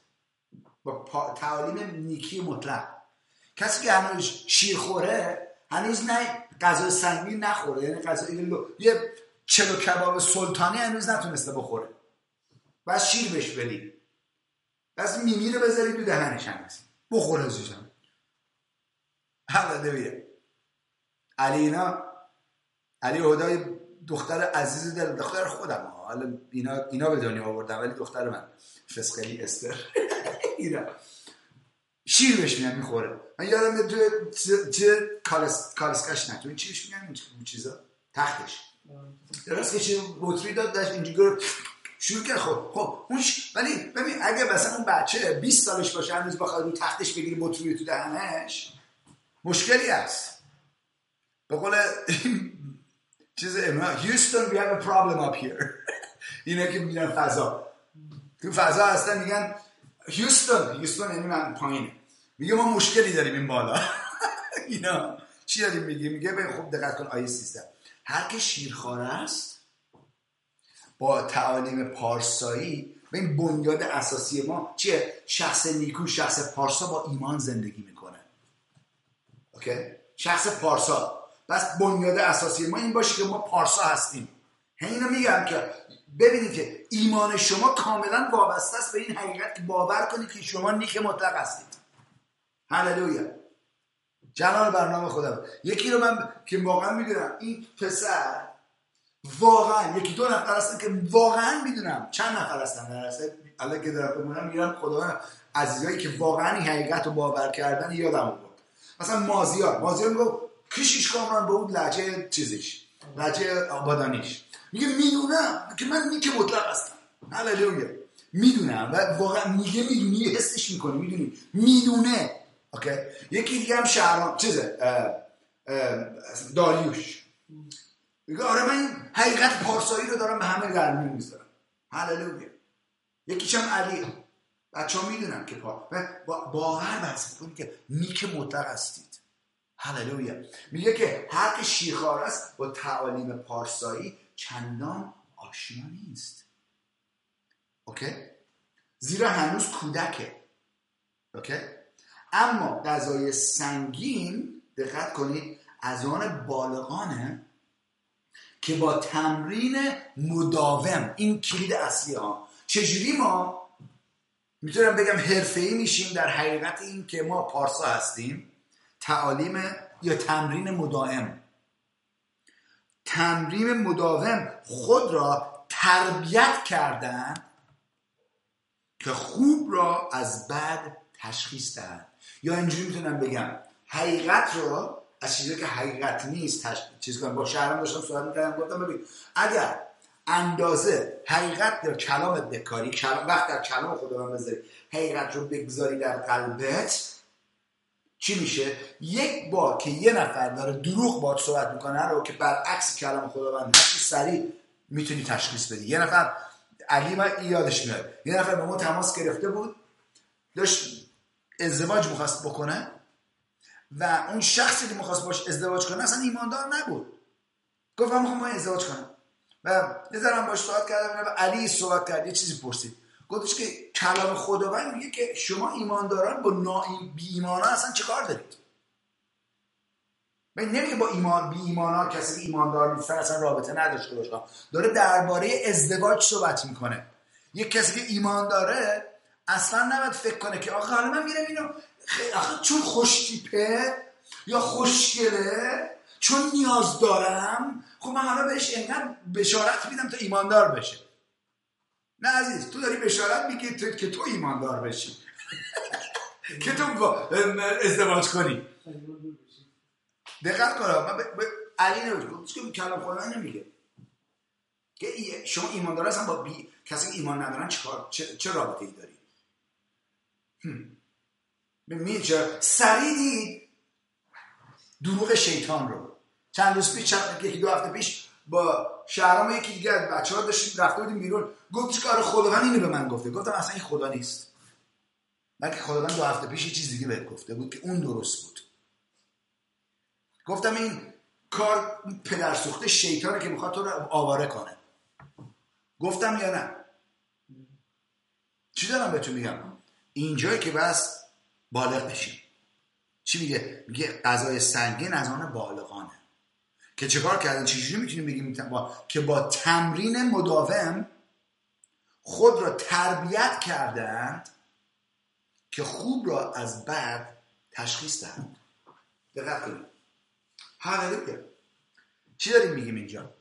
با تعالیم نیکی مطلق. کسی که هنوز شیر خوره هنوز نه غذا سنگین نخوره یعنی غذا یه چلو کباب سلطانی هنوز نتونسته بخوره. بس شیر بهش بدی بس میمی رو بذاری تو دهنش هنوز. بخوره ازشم حالا ببینه علی اینا علی هدای دختر عزیز دل دختر خودم. حالا اینا اینا به دنیا آوردم ولی دختر من فسقلی استر. اینا. شیر بهش میگن می‌خوره. من یادم تو چه کالسکش نه. تو چی بهش میگن؟ این چیزا؟ تختش. درست که چه بطری داد داشت اینجوری شروع کرد. خب خب اون ولی ببین اگه مثلا اون بچه 20 سالش باشه هنوز بخواد رو تختش بگیری بطری تو دهنش مشکلی هست. به قول چیز هیوستون we have a problem up here. اینه که میرن فضا. تو فضا هستن میگن هیوستون هیوستون یعنی من پایینه. میگه ما مشکلی داریم این بالا. اینا. چی داریم میگه میگه به خوب دقت کن آیه سیستم هر که شیرخواره است با تعالیم پارسایی به این بنیاد اساسی ما چیه؟ شخص نیکو شخص پارسا با ایمان زندگی می‌کنه. اوکی شخص پارسا. بس بنیاد اساسی ما این باشه که ما پارسا هستیم. اینو میگم که ببینید که ایمان شما کاملا وابسته است به این حقیقت که باور کنید که شما نیک مطلق هستید. هللویا. جلال برنامه خدا. یکی رو من که واقعا می‌دونم این پسر واقعا یکی دو نفر هستن که واقعا می‌دونم. چند نفر هستن؟ در الله که دارم میگم خدا عزیزایی که واقعا این حقیقت رو باور کردن یادم بود. مثلا مازیار. مازیار می‌گفت کشیش کامران به اون لحجه چیزش لحجه آبادانیش. میگه می‌دونم که من نیک مطلق هستم. هللویا می‌دونم و واقعا میگه می‌دونی حسش می‌کنه می‌دونی. می‌دونه. اوکی؟ یکی دیگه هم شهرام چیزه داریوش. میگه آره من حقیقت پارسایی رو دارم به همه در می‌ذارم هللویا هم علی. بچه ها می‌دونم که پا باور بحث کنی که نیک مطلق هستید هللویا. میگه که هر شیخار است با تعالیم پارسایی چندان آشنا نیست. اوکی؟ زیرا هنوز کودکه. اوکی؟ اما غذای سنگین دقت کنید از آن بالغانه که با تمرین مداوم این کلید اصلی ها. چجوری ما؟ می‌تونم بگم ای میشیم در حقیقت این که ما پارسا هستیم. تعالیم یا تمرین مداوم. تمرین مداوم خود را تربیت کردن که خوب را از بد تشخیص دهند یا اینجوری می‌تونم بگم حقیقت رو از چیزی که حقیقت نیست تش... چیز با شهرم داشتم صحبت می‌کردم گفتم ببین اگر اندازه حقیقت در کلامت بکاری کلام... وقت در کلام خداوند بذاری حقیقت رو بگذاری در قلبت چی میشه؟ یک بار که یه نفر داره دروغ باید صحبت می‌کنه رو که برعکس کلام خداوند سریع می‌تونی تشخیص بدی. یه نفر علی من یادش میاد یه نفر به ما تماس گرفته بود داشت ازدواج می‌خواست بکنه و اون شخصی که می‌خواست باش ازدواج کنه اصلا ایماندار نبود. گفت من می‌خوام ازدواج کنم. و یه باش صحبت کردم و علی صحبت کرد یه چیزی پرسید. گفتش که کلام خداوند میگه که شما ایمانداران با نا بی ایمان ها اصلا چه کار دارید؟ من نمیگه با ایمان بی ایمان ها کسی ایماندار نیست اصلا رابطه نداشته باشه. داره درباره ازدواج صحبت می‌کنه. یک کسی که ایمان داره اصلا نباید فکر کنه که آخه حالا من میرم اینو آخه چون خوشتیپه یا خوشگله چون نیاز دارم خب من حالا بهش انقدر بشارت میدم تا ایماندار بشه. نه عزیز تو داری بشارت میگی. که تو ایماندار بشی. که تو ازدواج کنی. دقت کنم من. علی نمیگه که کلام خدا نمیگه. که شما ایماندار هستن با بی... کسی ایمان ندارن چه, چه رابطه ای داری میچه سریع دید دروغ شیطان رو. چند روز پیش یکی دو هفته پیش با شهرام یکی دیگه بچه ها داشتیم رفته بودیم بیرون. گفتش آره خداوند اینو به من گفته؟ گفتم اصلا این خدا نیست. بلکه خداوند دو هفته پیش چیز دیگه بهت گفته بود که اون درست بود. گفتم این کار پدر سوخته شیطانه که می‌خواد تو رو آواره کنه. گفتم یا نه؟ چی دارم بهتون میگم؟ اینجایی که بس بالغ بشیم. چی میگه؟ میگه غذای سنگین از آن بالغانه. که چه کردن؟ چجوری می‌تونیم بگیم با... که با تمرین مداوم خود را تربیت کردند که خوب را از بد تشخیص دهند. دقت کنید. چی داریم میگیم اینجا؟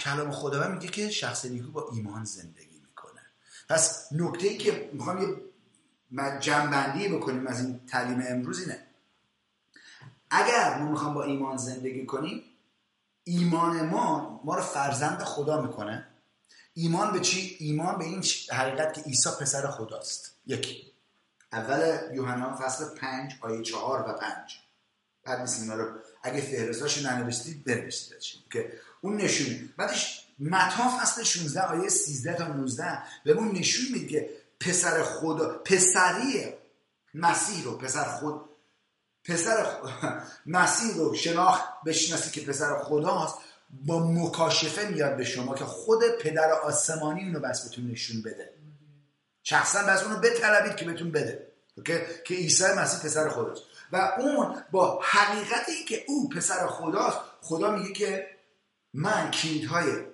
کلام خدا میگه که شخص نیکو با ایمان زندگی می‌کنه. پس نکته ای که می‌خوام یه جنبندی بکنیم از این تعلیم امروز اینه. اگر ما می‌خوام با ایمان زندگی کنیم ایمان ما ما رو فرزند خدا می‌کنه. ایمان به چی؟ ایمان به این حقیقت که عیسی پسر خداست. یکی اول یوحنا فصل پنج آیه چهار و پنج. بعد نیست رو. اگه فهرستاشو ننوشتید بنویسید که اون نشون بعدش متا فصل 16 آیه 13 تا 19 به اون نشون میده که پسر خدا پسری مسیح رو پسر خود پسر مسیح رو شناخت بشناسی که پسر خداست با مکاشفه میاد به شما که خود پدر آسمانی اونو بس بهتون نشون بده. شخصا بس اونو بطلبید که بهتون بده. که که عیسی مسیح پسر خداست. و اون با حقیقتی که او پسر خداست خدا میگه که من کلیدهای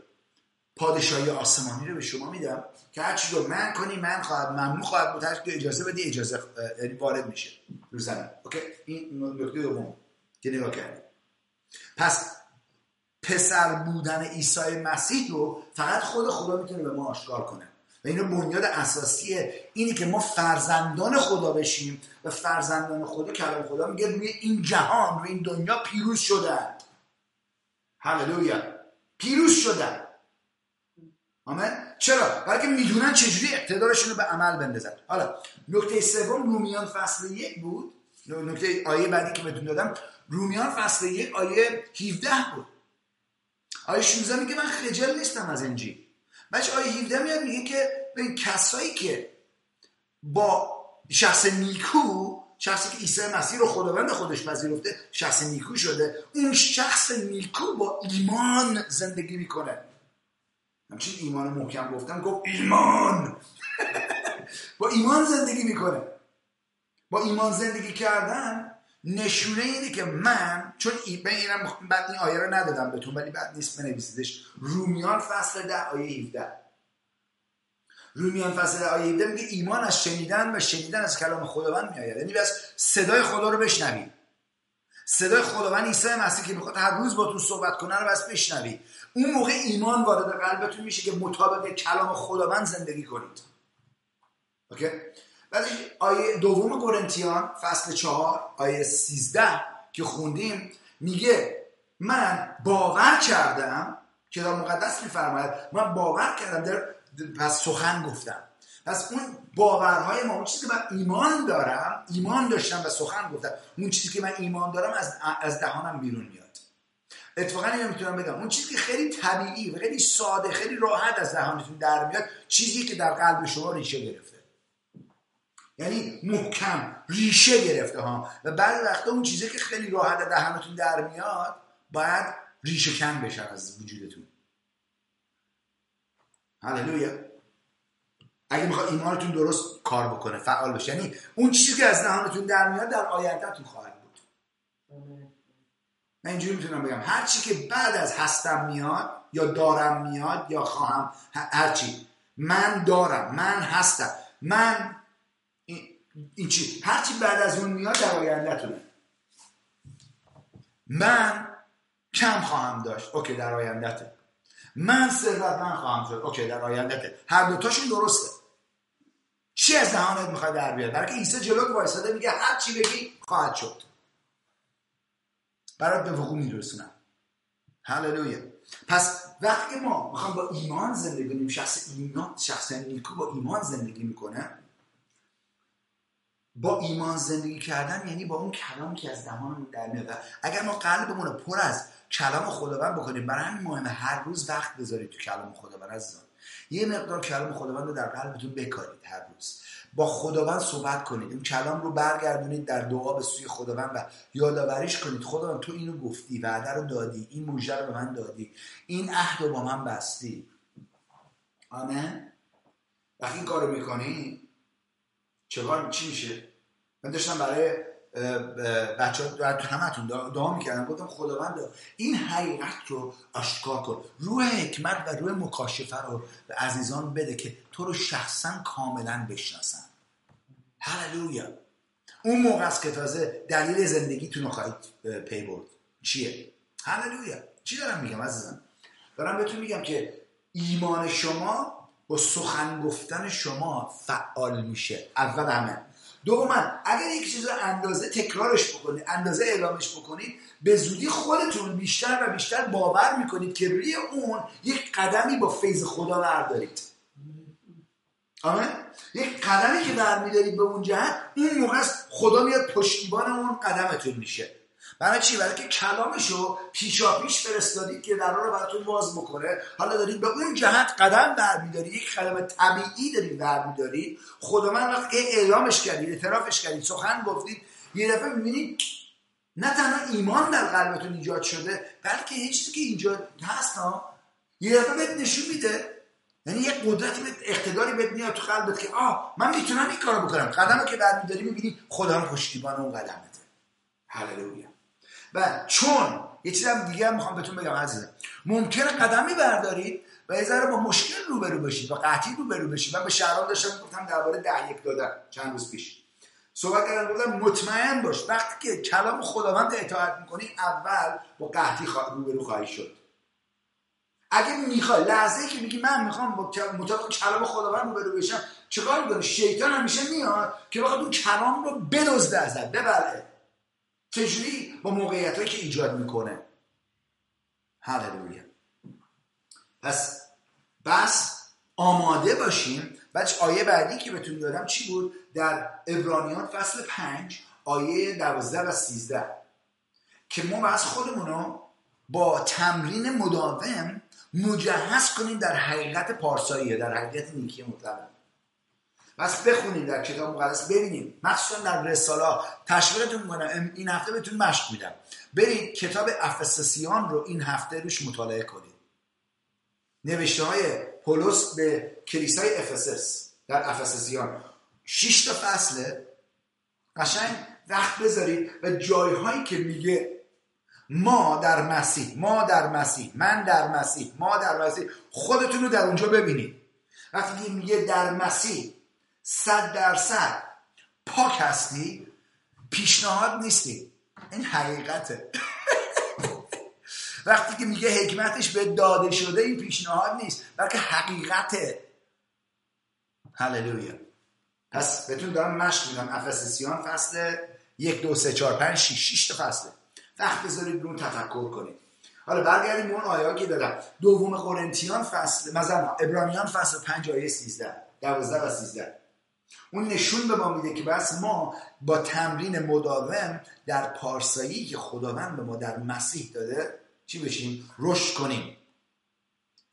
پادشاهی آسمانی رو به شما میدم که هر چی رو من کنی من خواهد ممنون خواهد بود. که اجازه بدی اجازه یعنی وارد میشه رو زمین. اوکی؟ این نکته دوم که نگاه کردیم. پس پسر بودن عیسی مسیح رو فقط خود خدا می‌تونه به ما آشکار کنه. و اینو بنیاد اساسیه اینی که ما فرزندان خدا بشیم و فرزندان خدا کلام خدا میگه روی این جهان روی این دنیا پیروز شدن. هللویا. پیروز شدن. آمین چرا؟ برای که می‌دونن چجوری اقتدارشون رو به عمل بندازن. حالا نکته سوم رومیان فصل یک بود. نکته آیه بعدی که بهتون دادم رومیان فصل یک آیه 17 بود. آیه 16 میگه من خجل نیستم از انجیل. بچه آیه 17 میاد میگه که به کسایی که با شخص نیکو شخصی که عیسی مسیح رو خداوند خودش پذیرفته شخص نیکو شده اون شخص نیکو با ایمان زندگی می‌کنه. همچین ایمان محکم گفتم گفت ایمان. با ایمان زندگی می‌کنه. با ایمان زندگی کردن نشونه اینه که من چون ای اینم بعد این آیه رو ندادم بهتون ولی بعد نیست بنویسیدش. رومیان فصل ده آیه 17 رومیان فصل ده آیه 17 میگه ایمان از شنیدن و شنیدن از کلام خداوند میآید. یعنی بس صدای خدا رو بشنوی. صدای خداوند عیسی مسیح که می‌خواد هر روز با تو صحبت کنه رو بس بشنوی. اون موقع ایمان وارد قلبتون میشه که مطابق کلام خداوند زندگی کنید. اوکی؟ بعد آیه دوم قرنتیان فصل چهار آیه سیزده که خوندیم میگه من باور کردم کتاب مقدس میفرماید من باور کردم در پس سخن گفتم. پس اون باورهای ما اون چیزی که من ایمان دارم ایمان داشتم و سخن گفتم. اون چیزی که من ایمان دارم از, از دهانم بیرون میاد. اتفاقا اینو می‌تونم بگم. اون چیزی که خیلی طبیعی و خیلی ساده خیلی راحت از دهانتون در میاد چیزی که در قلب شما ریشه گرفته. یعنی محکم ریشه گرفته ها. و بعد وقتا اون چیزی که خیلی راحت از دهانتون در میاد باید ریشه کن بشه از وجودتون. هللویا. اگه می‌خواد ایمانتون درست کار بکنه فعال بشه. یعنی اون چیزی که از دهانتون در میاد در آیندهتون خواهد من اینجوری می‌تونم بگم. هر چی که بعد از هستم میاد یا دارم میاد یا خواهم هرچی من دارم من هستم. من این چی؟ هرچی بعد از اون میاد در آیندهتونه. من کم خواهم داشت. اوکی در آیندهته من من خواهم شد. اوکی در آیندهته هر دوتاشون درسته. چی از دهانت می‌خوای در بیاد برای که عیسی جلوت وایساده میگه هر چی بگی خواهد شد. برات به وقوع میرسونم. هللویا. پس وقتی ما می‌خوام با ایمان زندگی کنیم شخص ایمان شخص نیکو با ایمان زندگی می‌کنه با ایمان زندگی کردن یعنی با اون کلامی که از دهانمون در میاد. اگر ما قلبمون پر از کلام خداوند بکنیم برای همین مهمه هر روز وقت بذارید تو کلام خداوند عزیزان. یه مقدار کلام خداوند رو در قلبتون بکارید هر روز. با خداوند صحبت کنید. این کلام رو برگردونید در دعا به سوی خداوند و یادآوریش کنید. خداوند تو اینو گفتی وعده رو دادی این موجه رو به من دادی این عهد رو با من بستی. آمین؟ وقتی این کارو می‌کنی چه چی میشه؟ من داشتم برای بچه ها همتون دعا می‌کردم گفتم خداوند این حقیقت رو آشکار کن. روح حکمت و روح مکاشفه رو به عزیزان بده که تو رو شخصا کاملا بشناسن. هللویا. اون موقع است که تازه دلیل زندگیتون رو خواهید پی برد. چیه؟ هللویا. چی دارم میگم عزیزم دارم بهتون میگم که ایمان شما با سخن گفتن شما فعال میشه. اول همه. دوما اگر یک چیز اندازه تکرارش بکنید اندازه اعلامش بکنید به زودی خودتون بیشتر و بیشتر باور می‌کنید که روی اون یک قدمی با فیض خدا بردارید. آمین؟ یک قدمی که برمیدارید به اون جهت اون موقع خدا میاد پشتیبان اون قدمتون میشه. برای چی؟ برای که کلامشو پیشا پیش فرستادید که در رو براتون باز بکنه. حالا دارید به اون جهت قدم برمیدارید یک قدم طبیعی دارید برمیدارید خدا من وقتی اعلامش کردید اعترافش کردید سخن گفتید یه دفعه می‌بینید نه تنها ایمان در قلبتون ایجاد شده بلکه یه چیزی که اینجا هست ها. یه دفعه بهت نشون میده. یعنی یه قدرتی به اقتداری بهت میاد تو قلبت که آه من می‌تونم این کارو بکنم. قدمو که برمیداری می‌بینی خدا پشتیبان اون قدمته. هللویا. و چون یه چیز هم دیگه هم می‌خوام بهتون بگم عزیزم. ممکنه قدمی بردارید و یه ذره با مشکل روبرو بشید و قطعی روبرو بشید. من به شهران داشتم گفتم درباره یک دادن چند روز پیش. صحبت کردم گفتم مطمئن باش وقتی که کلام خداوند اطاعت می‌کنی اول با قحطی روبرو خواهی شد. اگه می‌خوای لحظه که میگی من می‌خوام با مطابق کلام خداوند روبرو بشم چیکار می‌کنه شیطان همیشه میاد که بخواد اون کلام رو بدزده ازت ببره. چجوری با موقعیت که ایجاد می‌کنه؟ هللویا. پس بس آماده باشیم. بچه آیه بعدی که بهتون دادم چی بود؟ در ابرانیان فصل پنج آیه دوازده و سیزده. که ما بس خودمونو با تمرین مداوم مجهز کنیم در حقیقت پارساییه در حقیقت نیکی مطلقه بس بخونید در کتاب مقدس ببینید مخصوصا در رسالا. تشویقتون می‌کنم. این هفته بهتون مشق میدم. برید کتاب افسسیان رو این هفته روش مطالعه کنید. نوشته های پولس به کلیسای افسس در افسسیان. 6 تا فصله. قشنگ وقت بذارید و جایهایی که میگه ما در مسیح ما در مسیح من در مسیح ما در مسیح خودتون رو در اونجا ببینید. وقتی میگه در مسیح صد درصد. پاک هستی؟ پیشنهاد نیستی. این حقیقته. وقتی که میگه حکمتش به داده شده این پیشنهاد نیست. بلکه حقیقته. هللویا. پس بهتون دارم مشق میدم. افسسیان فصل یک دو سه چهار پنج شیش شیش تا فصله. وقت بذارید اون تفکر کنید. حالا برگردیم اون آیه که دادم. دوم قرنتیان فصل مثلا ابرانیان فصل پنج آیه سیزده دوازده و سیزده. اون نشون به ما میده که بس ما با تمرین مداوم در پارسایی که خداوند به ما در مسیح داده چی بشیم؟ رشد کنیم.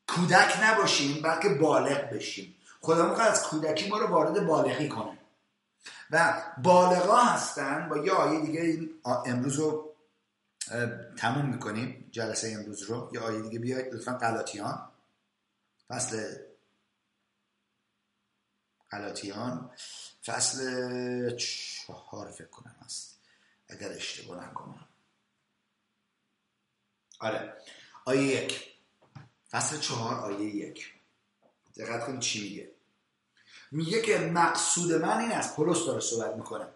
کودک نباشیم بلکه بالغ بشیم. خدا می‌خواد از کودکی ما رو وارد بالغی کنه. و بالغا هستن. با یه آیه دیگه امروز رو تموم می‌کنیم. جلسه امروز رو. یه آیه دیگه بیاید. لطفا قلاتیان فصل غلاطیان فصل چهار فکر کنم هست اگر اشتباه نکنم. آره آیه یک. فصل چهار آیه یک. دقت کنید چی میگه. میگه که مقصود من این است پولس داره صحبت می‌کنه.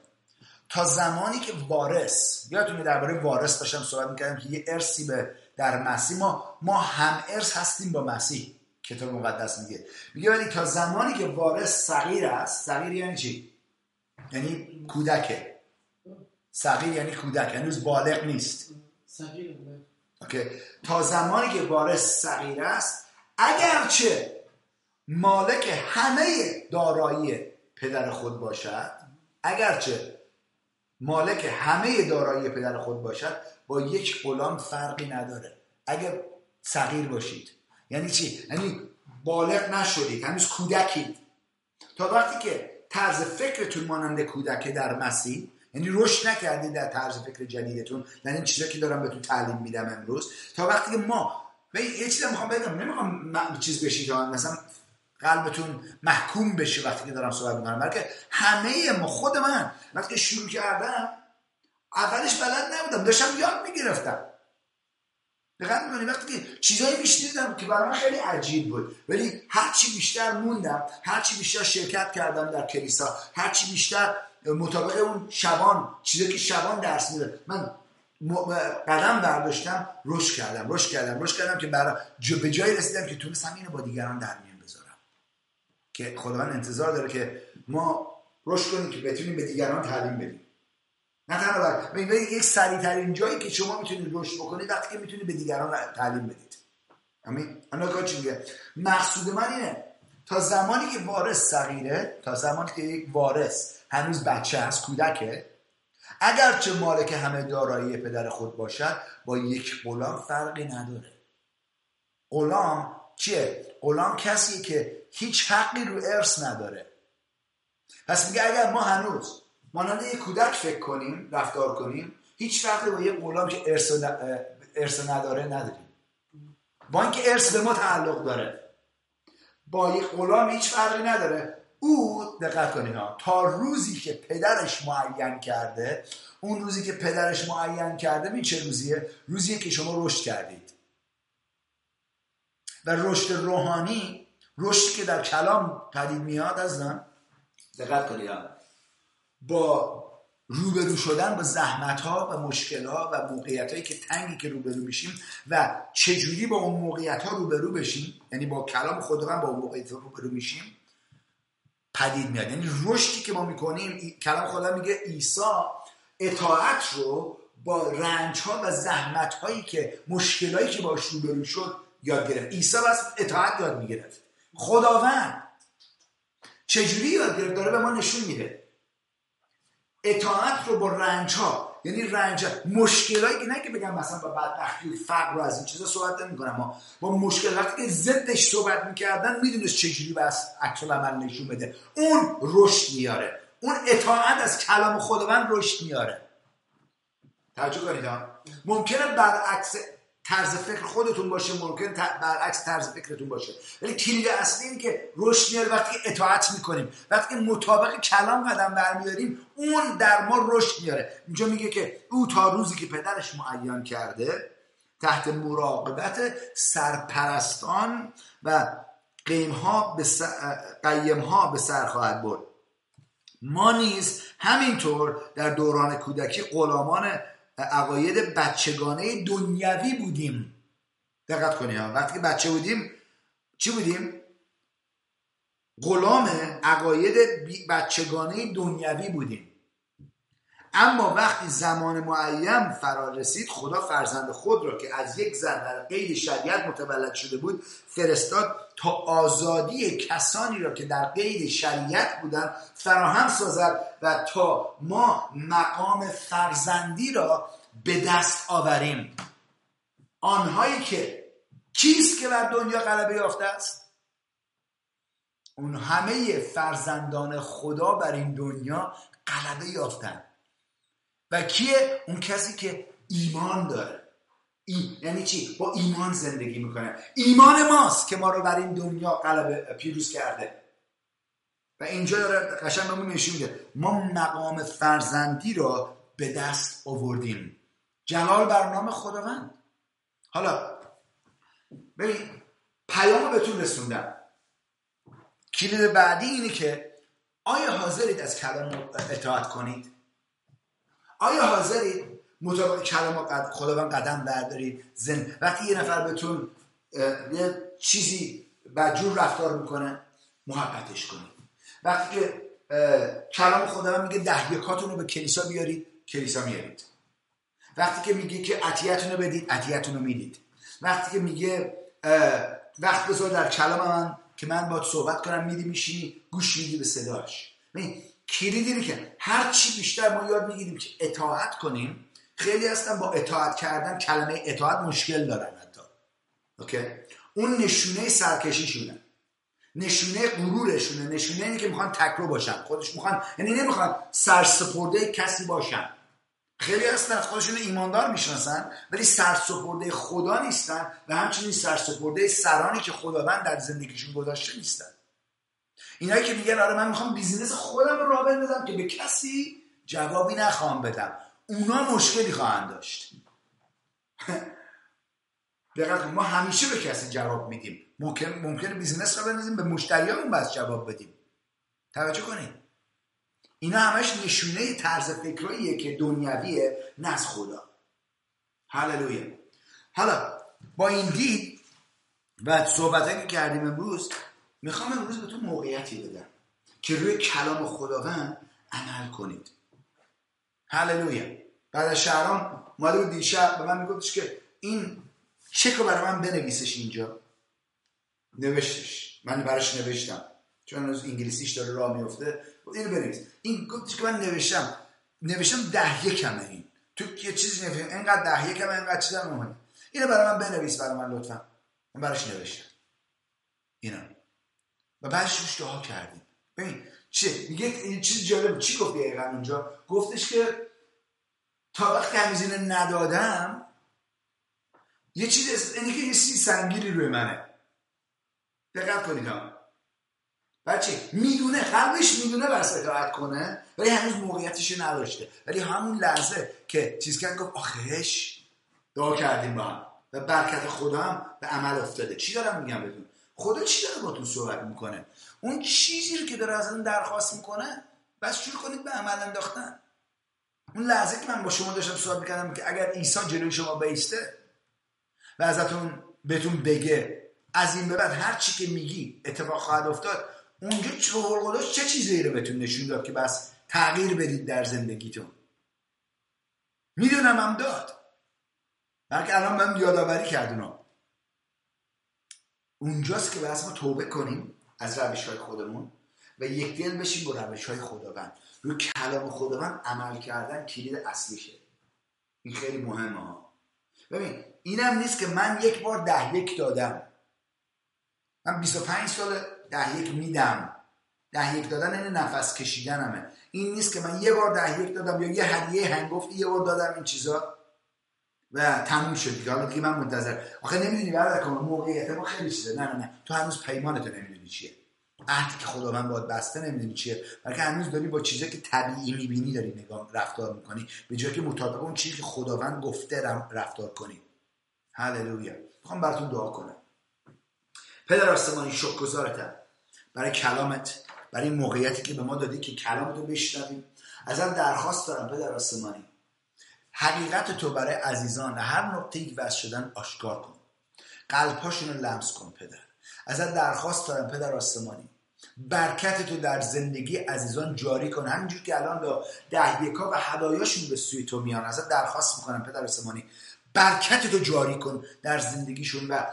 تا زمانی که وارث یادتونه درباره وارث داشتم صحبت می‌کردم که یه ارسی به در مسیح ما ما هم ارث هستیم با مسیح. کتاب مقدس میگه. میگه ولی تا زمانی که وارث صغیر است صغیر یعنی چی؟ یعنی کودکه. صغیر یعنی کودک هنوز بالغ نیست. صغیر اوکی. تا زمانی که وارث صغیر است اگرچه مالک همه دارایی پدر خود باشد اگرچه مالک همه دارایی پدر خود باشد با یک غلام فرقی نداره. اگر صغیر باشید. یعنی چی؟ یعنی بالغ نشدید هنوز کودکید تا وقتی که طرز فکرتون مانند کودک در مسیح یعنی رشد نکردید در طرز فکر جدیدتون در این چیزا که دارم بهتون تعلیم میدم امروز تا وقتی که ما به یه چیزی می‌خوام بگم نمی‌خوام چیز بشید مثلا قلبتون محکوم بشه وقتی که دارم صحبت می‌کنم بلکه همه ما خود من وقتی شروع کردم اولش بلد نبودم داشتم یاد می‌گرفتم. دقت می‌کنی وقتی که چیزایی میشنیدم که برای من خیلی عجیب بود ولی هرچی بیشتر موندم هرچی بیشتر شرکت کردم در کلیسا هرچی بیشتر مطابق اون شبان چیزی که شبان درس میده من قدم برداشتم رشد کردم رشد کردم رشد کردم که برای به جایی رسیدم که تونستم اینو با دیگران در میان بذارم. که خداوند انتظار داره که ما رشد کنیم که بتونیم به دیگران تعلیم بدیم. نه تنها بر یک سریع ترین جایی که شما می‌تونید رشد بکنید وقتی که می‌تونید به دیگران تعلیم بدید. همین میگه؟ مقصود من اینه تا زمانی که وارث صغیره تا زمانی که یک وارث هنوز بچه هست کودکه اگرچه مالک همه دارایی پدر خود باشد با یک غلام فرقی نداره. غلام چیه غلام کسیه که هیچ حقی رو ارث نداره. پس میگه اگر ما هنوز مانند یک کودک فکر کنیم رفتار کنیم هیچ فرقی با یک غلام که ارث نداره نداریم. با اینکه ارث به ما تعلق داره. با یک غلام هیچ فرقی نداره. او دقت کنید ها تا روزی که پدرش معین کرده اون روزی که پدرش معین کرده می چه روزیه؟ روزیه که شما رشد کردید. و رشد روحانی رشد که در کلام پدید میاد از دقت کنید با روبرو شدن با زحمت ها و مشکل ها و موقعیت هایی که تنگی که روبرو میشیم و چجوری با اون موقعیت ها روبرو بشیم یعنی با کلام خداوند با اون موقعیت ها روبرو میشیم پدید میاد. یعنی رشدی که ما می‌کنیم کلام خدا میگه عیسی اطاعت رو با رنج ها و زحمت هایی که مشکلایی که باش روبرو شد یاد گرفت. عیسی بس اطاعت یاد می‌گرفت. خداوند چجوری یاد گرفت؟ داره به ما نشون میده. اطاعت رو با رنج ها یعنی رنج مشکلایی که نه که بگم مثلا با بدبختی و فقر رو از این چیزا صحبت نمی‌کنم ما با مشکل وقتی که ضدش صحبت می‌کردن می‌دونست چجوری بس عکس عمل نشون بده. اون رشد میاره. اون اطاعت از کلام خداوند رشد میاره. توجه کنید ممکنه برعکس طرز فکر خودتون باشه ممکن برعکس طرز فکرتون باشه. ولی کلید اصلی این که رشد میاره وقتی که اطاعت می‌کنیم وقتی مطابق کلام قدم برمیاریم اون در ما رشد میاره. اینجا میگه که او تا روزی که پدرش معین کرده تحت مراقبت سرپرستان و قیم ها به قیم ها به سر خواهد برد. ما نیز همینطور در دوران کودکی غلامان عقاید بچگانه دنیوی بودیم. دقت کنید وقتی که بچه بودیم چی بودیم؟ غلام عقاید بچگانه دنیوی بودیم. اما وقتی زمان معیم فرا رسید خدا فرزند خود را که از یک زن در قید شریعت متولد شده بود فرستاد تا آزادی کسانی را که در قید شریعت بودند فراهم سازد و تا ما مقام فرزندی را به دست آوریم. آنهایی که کیست که بر دنیا غلبه یافته است؟ اون همه فرزندان خدا بر این دنیا غلبه یافتن. و کیه؟ اون کسی که ایمان داره. ای... یعنی چی؟ با ایمان زندگی می‌کنه. ایمان ماست که ما رو بر این دنیا غلبه پیروز کرده. و اینجا داره قشنگ بهمون نشون میده. ما مقام فرزندی رو به دست آوردیم. جلال بر نام خداوند. حالا ببین پیام بهتون رسوندم. کلید بعدی اینه که آیا حاضرید از کلام اطاعت کنید؟ آیا حاضرید مطابق کلام خداوند قدم بردارید. زن وقتی یه نفر بهتون یه چیزی بدجور رفتار می‌کنه محبتش کنید. وقتی که کلام خداوند میگه دهیکاتون رو به کلیسا بیارید کلیسا میارید. وقتی که میگه که عطیتون رو بدید عطیتون رو می‌دید. وقتی که میگه وقت بذار در کلام من که من با صحبت کنم میدی میشی گوش میدی به صداش. کلیدی که هر چی بیشتر ما یاد می‌گیریم که اطاعت کنیم خیلی هستن با اطاعت کردن کلمه اطاعت مشکل دارن حتی. اوکی؟ اون نشونه سرکشی شونه نشونه غرورشونه. نشونه اینه که می‌خوان تکرو باشن. خودش می‌خوان یعنی نمی‌خوان سرسپرده کسی باشن. خیلی هستن از خودشون ایماندار می‌شناسن ولی سرسپرده خدا نیستن و همچنین سرسپرده سرانی که خداوند در زندگیشون گذاشته نیستن. اینایی که میگن آره من می‌خوام بیزینس خودم رو راه بندازم که به کسی جوابی نخواهم بدم. اونا مشکلی خواهند داشت. دقیقا ما همیشه به کسی جواب میدیم. ممکن ممکنه بیزینس رو بندازیم به مشتریامون بس جواب بدیم. توجه کنید. اینا همش نشونه طرز فکراییه که دنیویه نه از خدا. هللویا حالا با این دید و صحبت که کردیم امروز می‌خوام امروز به تو موقعیتی بدم که روی کلام خداوند عمل کنید. هللویا بعد از شهرام اومده بود دیشب به من میگفتش که این چک رو برای من بنویسش اینجا. نوشتش. من براش نوشتم. چون از انگلیسیش داره راه میفته. اینو بنویس. این گفتش که من نوشتم. نوشتم ده یکمه این. تو یه چیزی نوشتم. اینقدر ده یکمه اینقدر چیزا مهمه. اینو برای من بنویس برای من لطفا. من براش نوشتم. اینا و بعدش دعا کردیم. ببین چه؟ میگه این چیز جالب چی گفت دقیقا اونجا گفتش که تا وقتی هنوز ندادم یه چیز اینه که یه چیز سنگیری روی منه. دقت کنید ها. بچه می‌دونه قلبش می‌دونه بس اطاعت کنه ولی هنوز موقعیتش نداشته. ولی همون لحظه که چیز کرد گفت آخرش دعا کردیم با هم. و برکت خدا هم به عمل افتاده. چی دارم میگم بدون خدا چی داره با تو صحبت می‌کنه؟ اون چیزی رو که داره از اون درخواست می‌کنه بس شروع کنید به عمل انداختن. اون لحظه که من با شما داشتم صحبت می‌کردم که اگر عیسی جلوی شما بیسته و ازتون بهتون بگه از این به بعد هر چی که میگی اتفاق خواهد افتاد اونجا چه چه چیزی رو بهتون نشون داد که بس تغییر بدید در زندگیتون؟ می‌دونم هم داد. بلکه الان من یادآوری کردونم اونجاست که بس ما توبه کنیم از روش های خودمون و یک دل بشیم با روش های خداوند. روی کلام خداوند عمل کردن کلید اصلیشه. این خیلی مهمه ها. ببین اینم نیست که من یک بار ده یک دادم. من 25 سال ده یک میدم. ده یک دادن این نفس کشیدنمه. این نیست که من یه بار ده یک دادم یا یه هدیه هنگفت یه بار دادم این چیزا. و تموم شد دیگه. حالا دیگه من منتظر آخه نمی‌دونی برادر کنم موقعیت ما خیلی چیزه. نه نه نه. تو هنوز پیمانت نمی‌دونی چیه. عهدی که خداوند باید بسته نمی‌دونی چیه. بلکه هنوز داری با چیزایی که طبیعی می‌بینی داری نگاه رفتار می‌کنی. به جای که مطابق اون چیزی که خداوند گفته رفتار کنی. هللویا. می‌خوام براتون دعا کنم. پدر آسمانی شکرگزارتم برای کلامت برای موقعیتی که به ما دادی که کلامت رو بشنویم. ازم درخواست دارم پدر آسمانی. حقیقت تو برای عزیزان هر نقطه وز شدن آشکار کن. قلبهاشون رو لمس کن پدر. ازت درخواست دارم پدر آسمانی. برکت تو در زندگی عزیزان جاری کن. همینجور که الان با ده یکا و هدایاشون به سوی تو میان ازت درخواست می‌کنم پدر آسمانی. برکت تو جاری کن در زندگیشون و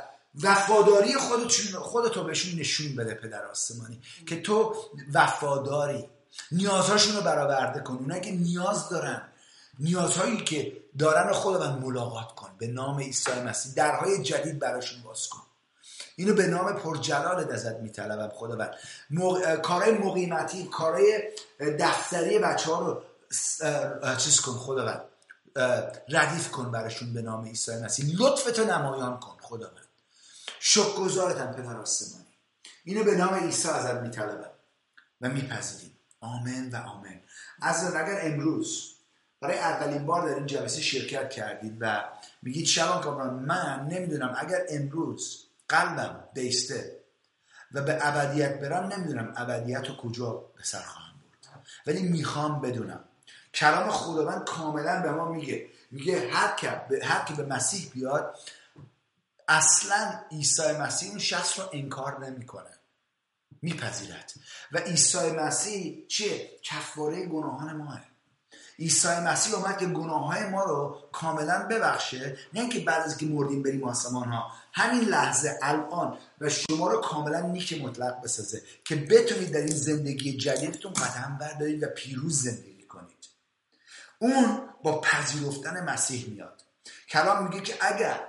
وفاداری خودتون خودتو بهشون نشون بده پدر آسمانی که تو وفاداری. نیازهاشون رو برآورده کن. اونایی که نیاز دارن نیازهایی که دارن خودمون ملاقات کن. به نام عیسی مسیح. درهای جدید براشون باز کن. اینو به نام پرجلال ازت میطلبم خداوند. موق... کارهای مقیمتی کارهای دفتری بچه ها رو چیز کن خداوند. ردیف کن براشون به نام عیسی مسیح. لطفتو نمایان کن خداوند. شکرگزارتم پدر آسمانی. اینو به نام عیسی ازت میطلبم و میپذیریم. آمن و آمن از اگر امروز برای اولین بار در این جلسه شرکت کردید و میگید شبان کامران من نمی‌دونم اگر امروز قلبم بیسته و به ابدیت برم نمی‌دونم ابدیت رو کجا به سر خواهم برد. ولی می‌خوام بدونم. کلام خداوند کاملا به ما میگه. میگه هر که هر که به مسیح بیاد اصلا عیسی مسیح اون شخص رو انکار نمی‌کنه. میپذیرد. و عیسی مسیح چیه؟ کفاره گناهان ماه. عیسی مسیح اومد که گناه های ما رو کاملا ببخشه. نه اینکه بعد از که مردیم بریم آسمان ها همین لحظه الان و شما رو کاملا نیک مطلق بسازه که بتونید در این زندگی جدیدتون قدم بردارید و پیروز زندگی کنید. اون با پذیرفتن مسیح میاد. کلام میگه که اگر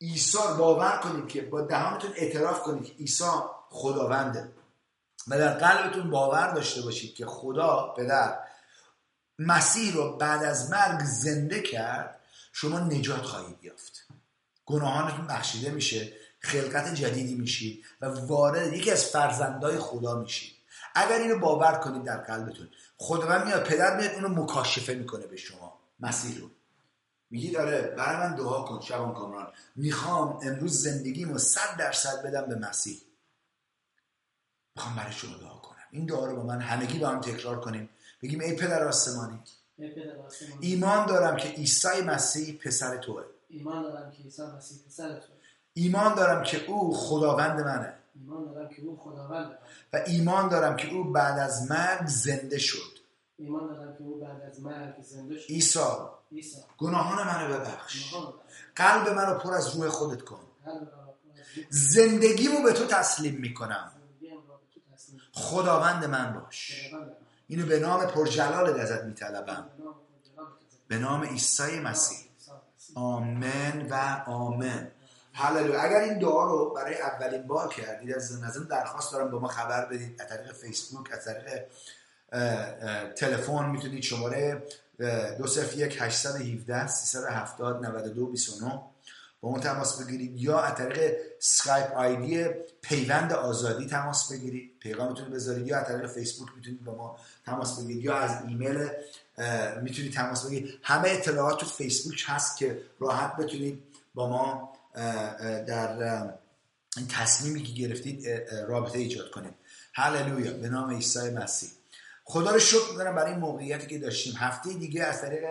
عیسی باور کنید که با دهانتون اعتراف کنید که عیسی خداونده و در قلبتون باور داشته باشید که خدا پدر مسیح رو بعد از مرگ زنده کرد شما نجات خواهید یافت. گناهانتون بخشیده میشه خلقت جدیدی میشید و وارد یکی از فرزندای خدا میشید. اگر اینو باور کنید در قلبتون خداوند میاد پدر میاد اونو مکاشفه می‌کنه به شما مسیح رو. میگید آره برای من دعا کن شبان کامران. می‌خوام امروز زندگیمو صد درصد بدم به مسیح. می‌خوام برای شما دعا کنم. این دعا رو با من همگی با هم تکرار کنیم. بگیم ای پدر آسمانی. ایمان دارم که عیسی مسیح پسر توه. ایمان دارم که عیسی مسیح پسر ایمان دارم که او خداوند منه. ایمان دارم که او خداوند و ایمان دارم که او بعد از مرگ زنده شد. ایمان دارم که او بعد از مرگ زنده شد. عیسی گناهان منو ببخش. قلب منو پر از روح خودت کن. زندگیمو به تو تسلیم می‌کنم. خداوند من باش. اینو به نام پرجلال ازت میطلبم. به نام عیسی مسیح. آمن و آمن هللویا. اگر این دعا رو برای اولین بار کردید از نظر درخواست دارم با ما خبر بدید. از طریق فیسبوک از طریق تلفن می‌تونید شماره دو صفر یک 817 370 92 29 با اون تماس بگیرید. یا از طریق Skype ID پیوند آزادی تماس بگیرید. پیغامتون بذارید. یا از طریق فیسبوک می‌تونید با ما تماس بگیرید. یا از ایمیل می‌تونید تماس بگیرید همه اطلاعات تو فیسبوک هست که راحت بتونید با ما در این تصمیمی که گرفتید رابطه ایجاد کنید. هللویا. به نام عیسی مسیح. خدا رو شکر می‌کنم برای این موقعیتی که داشتیم. هفته دیگه از طریق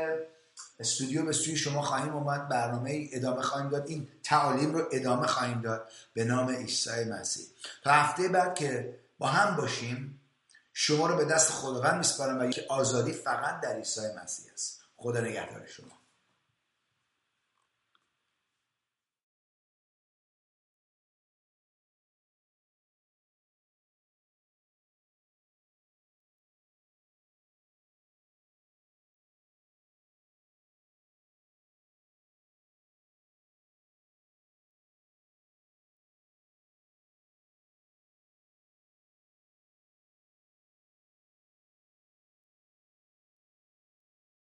استودیو به سوی شما خواهیم اومد. برنامه ادامه خواهیم داد. این تعالیم رو ادامه خواهیم داد. به نام عیسی مسیح. تا هفته بعد که با هم باشیم شما رو به دست خداوند میسپارم و آزادی فقط در عیسی مسیح است. خدا نگهدار شما.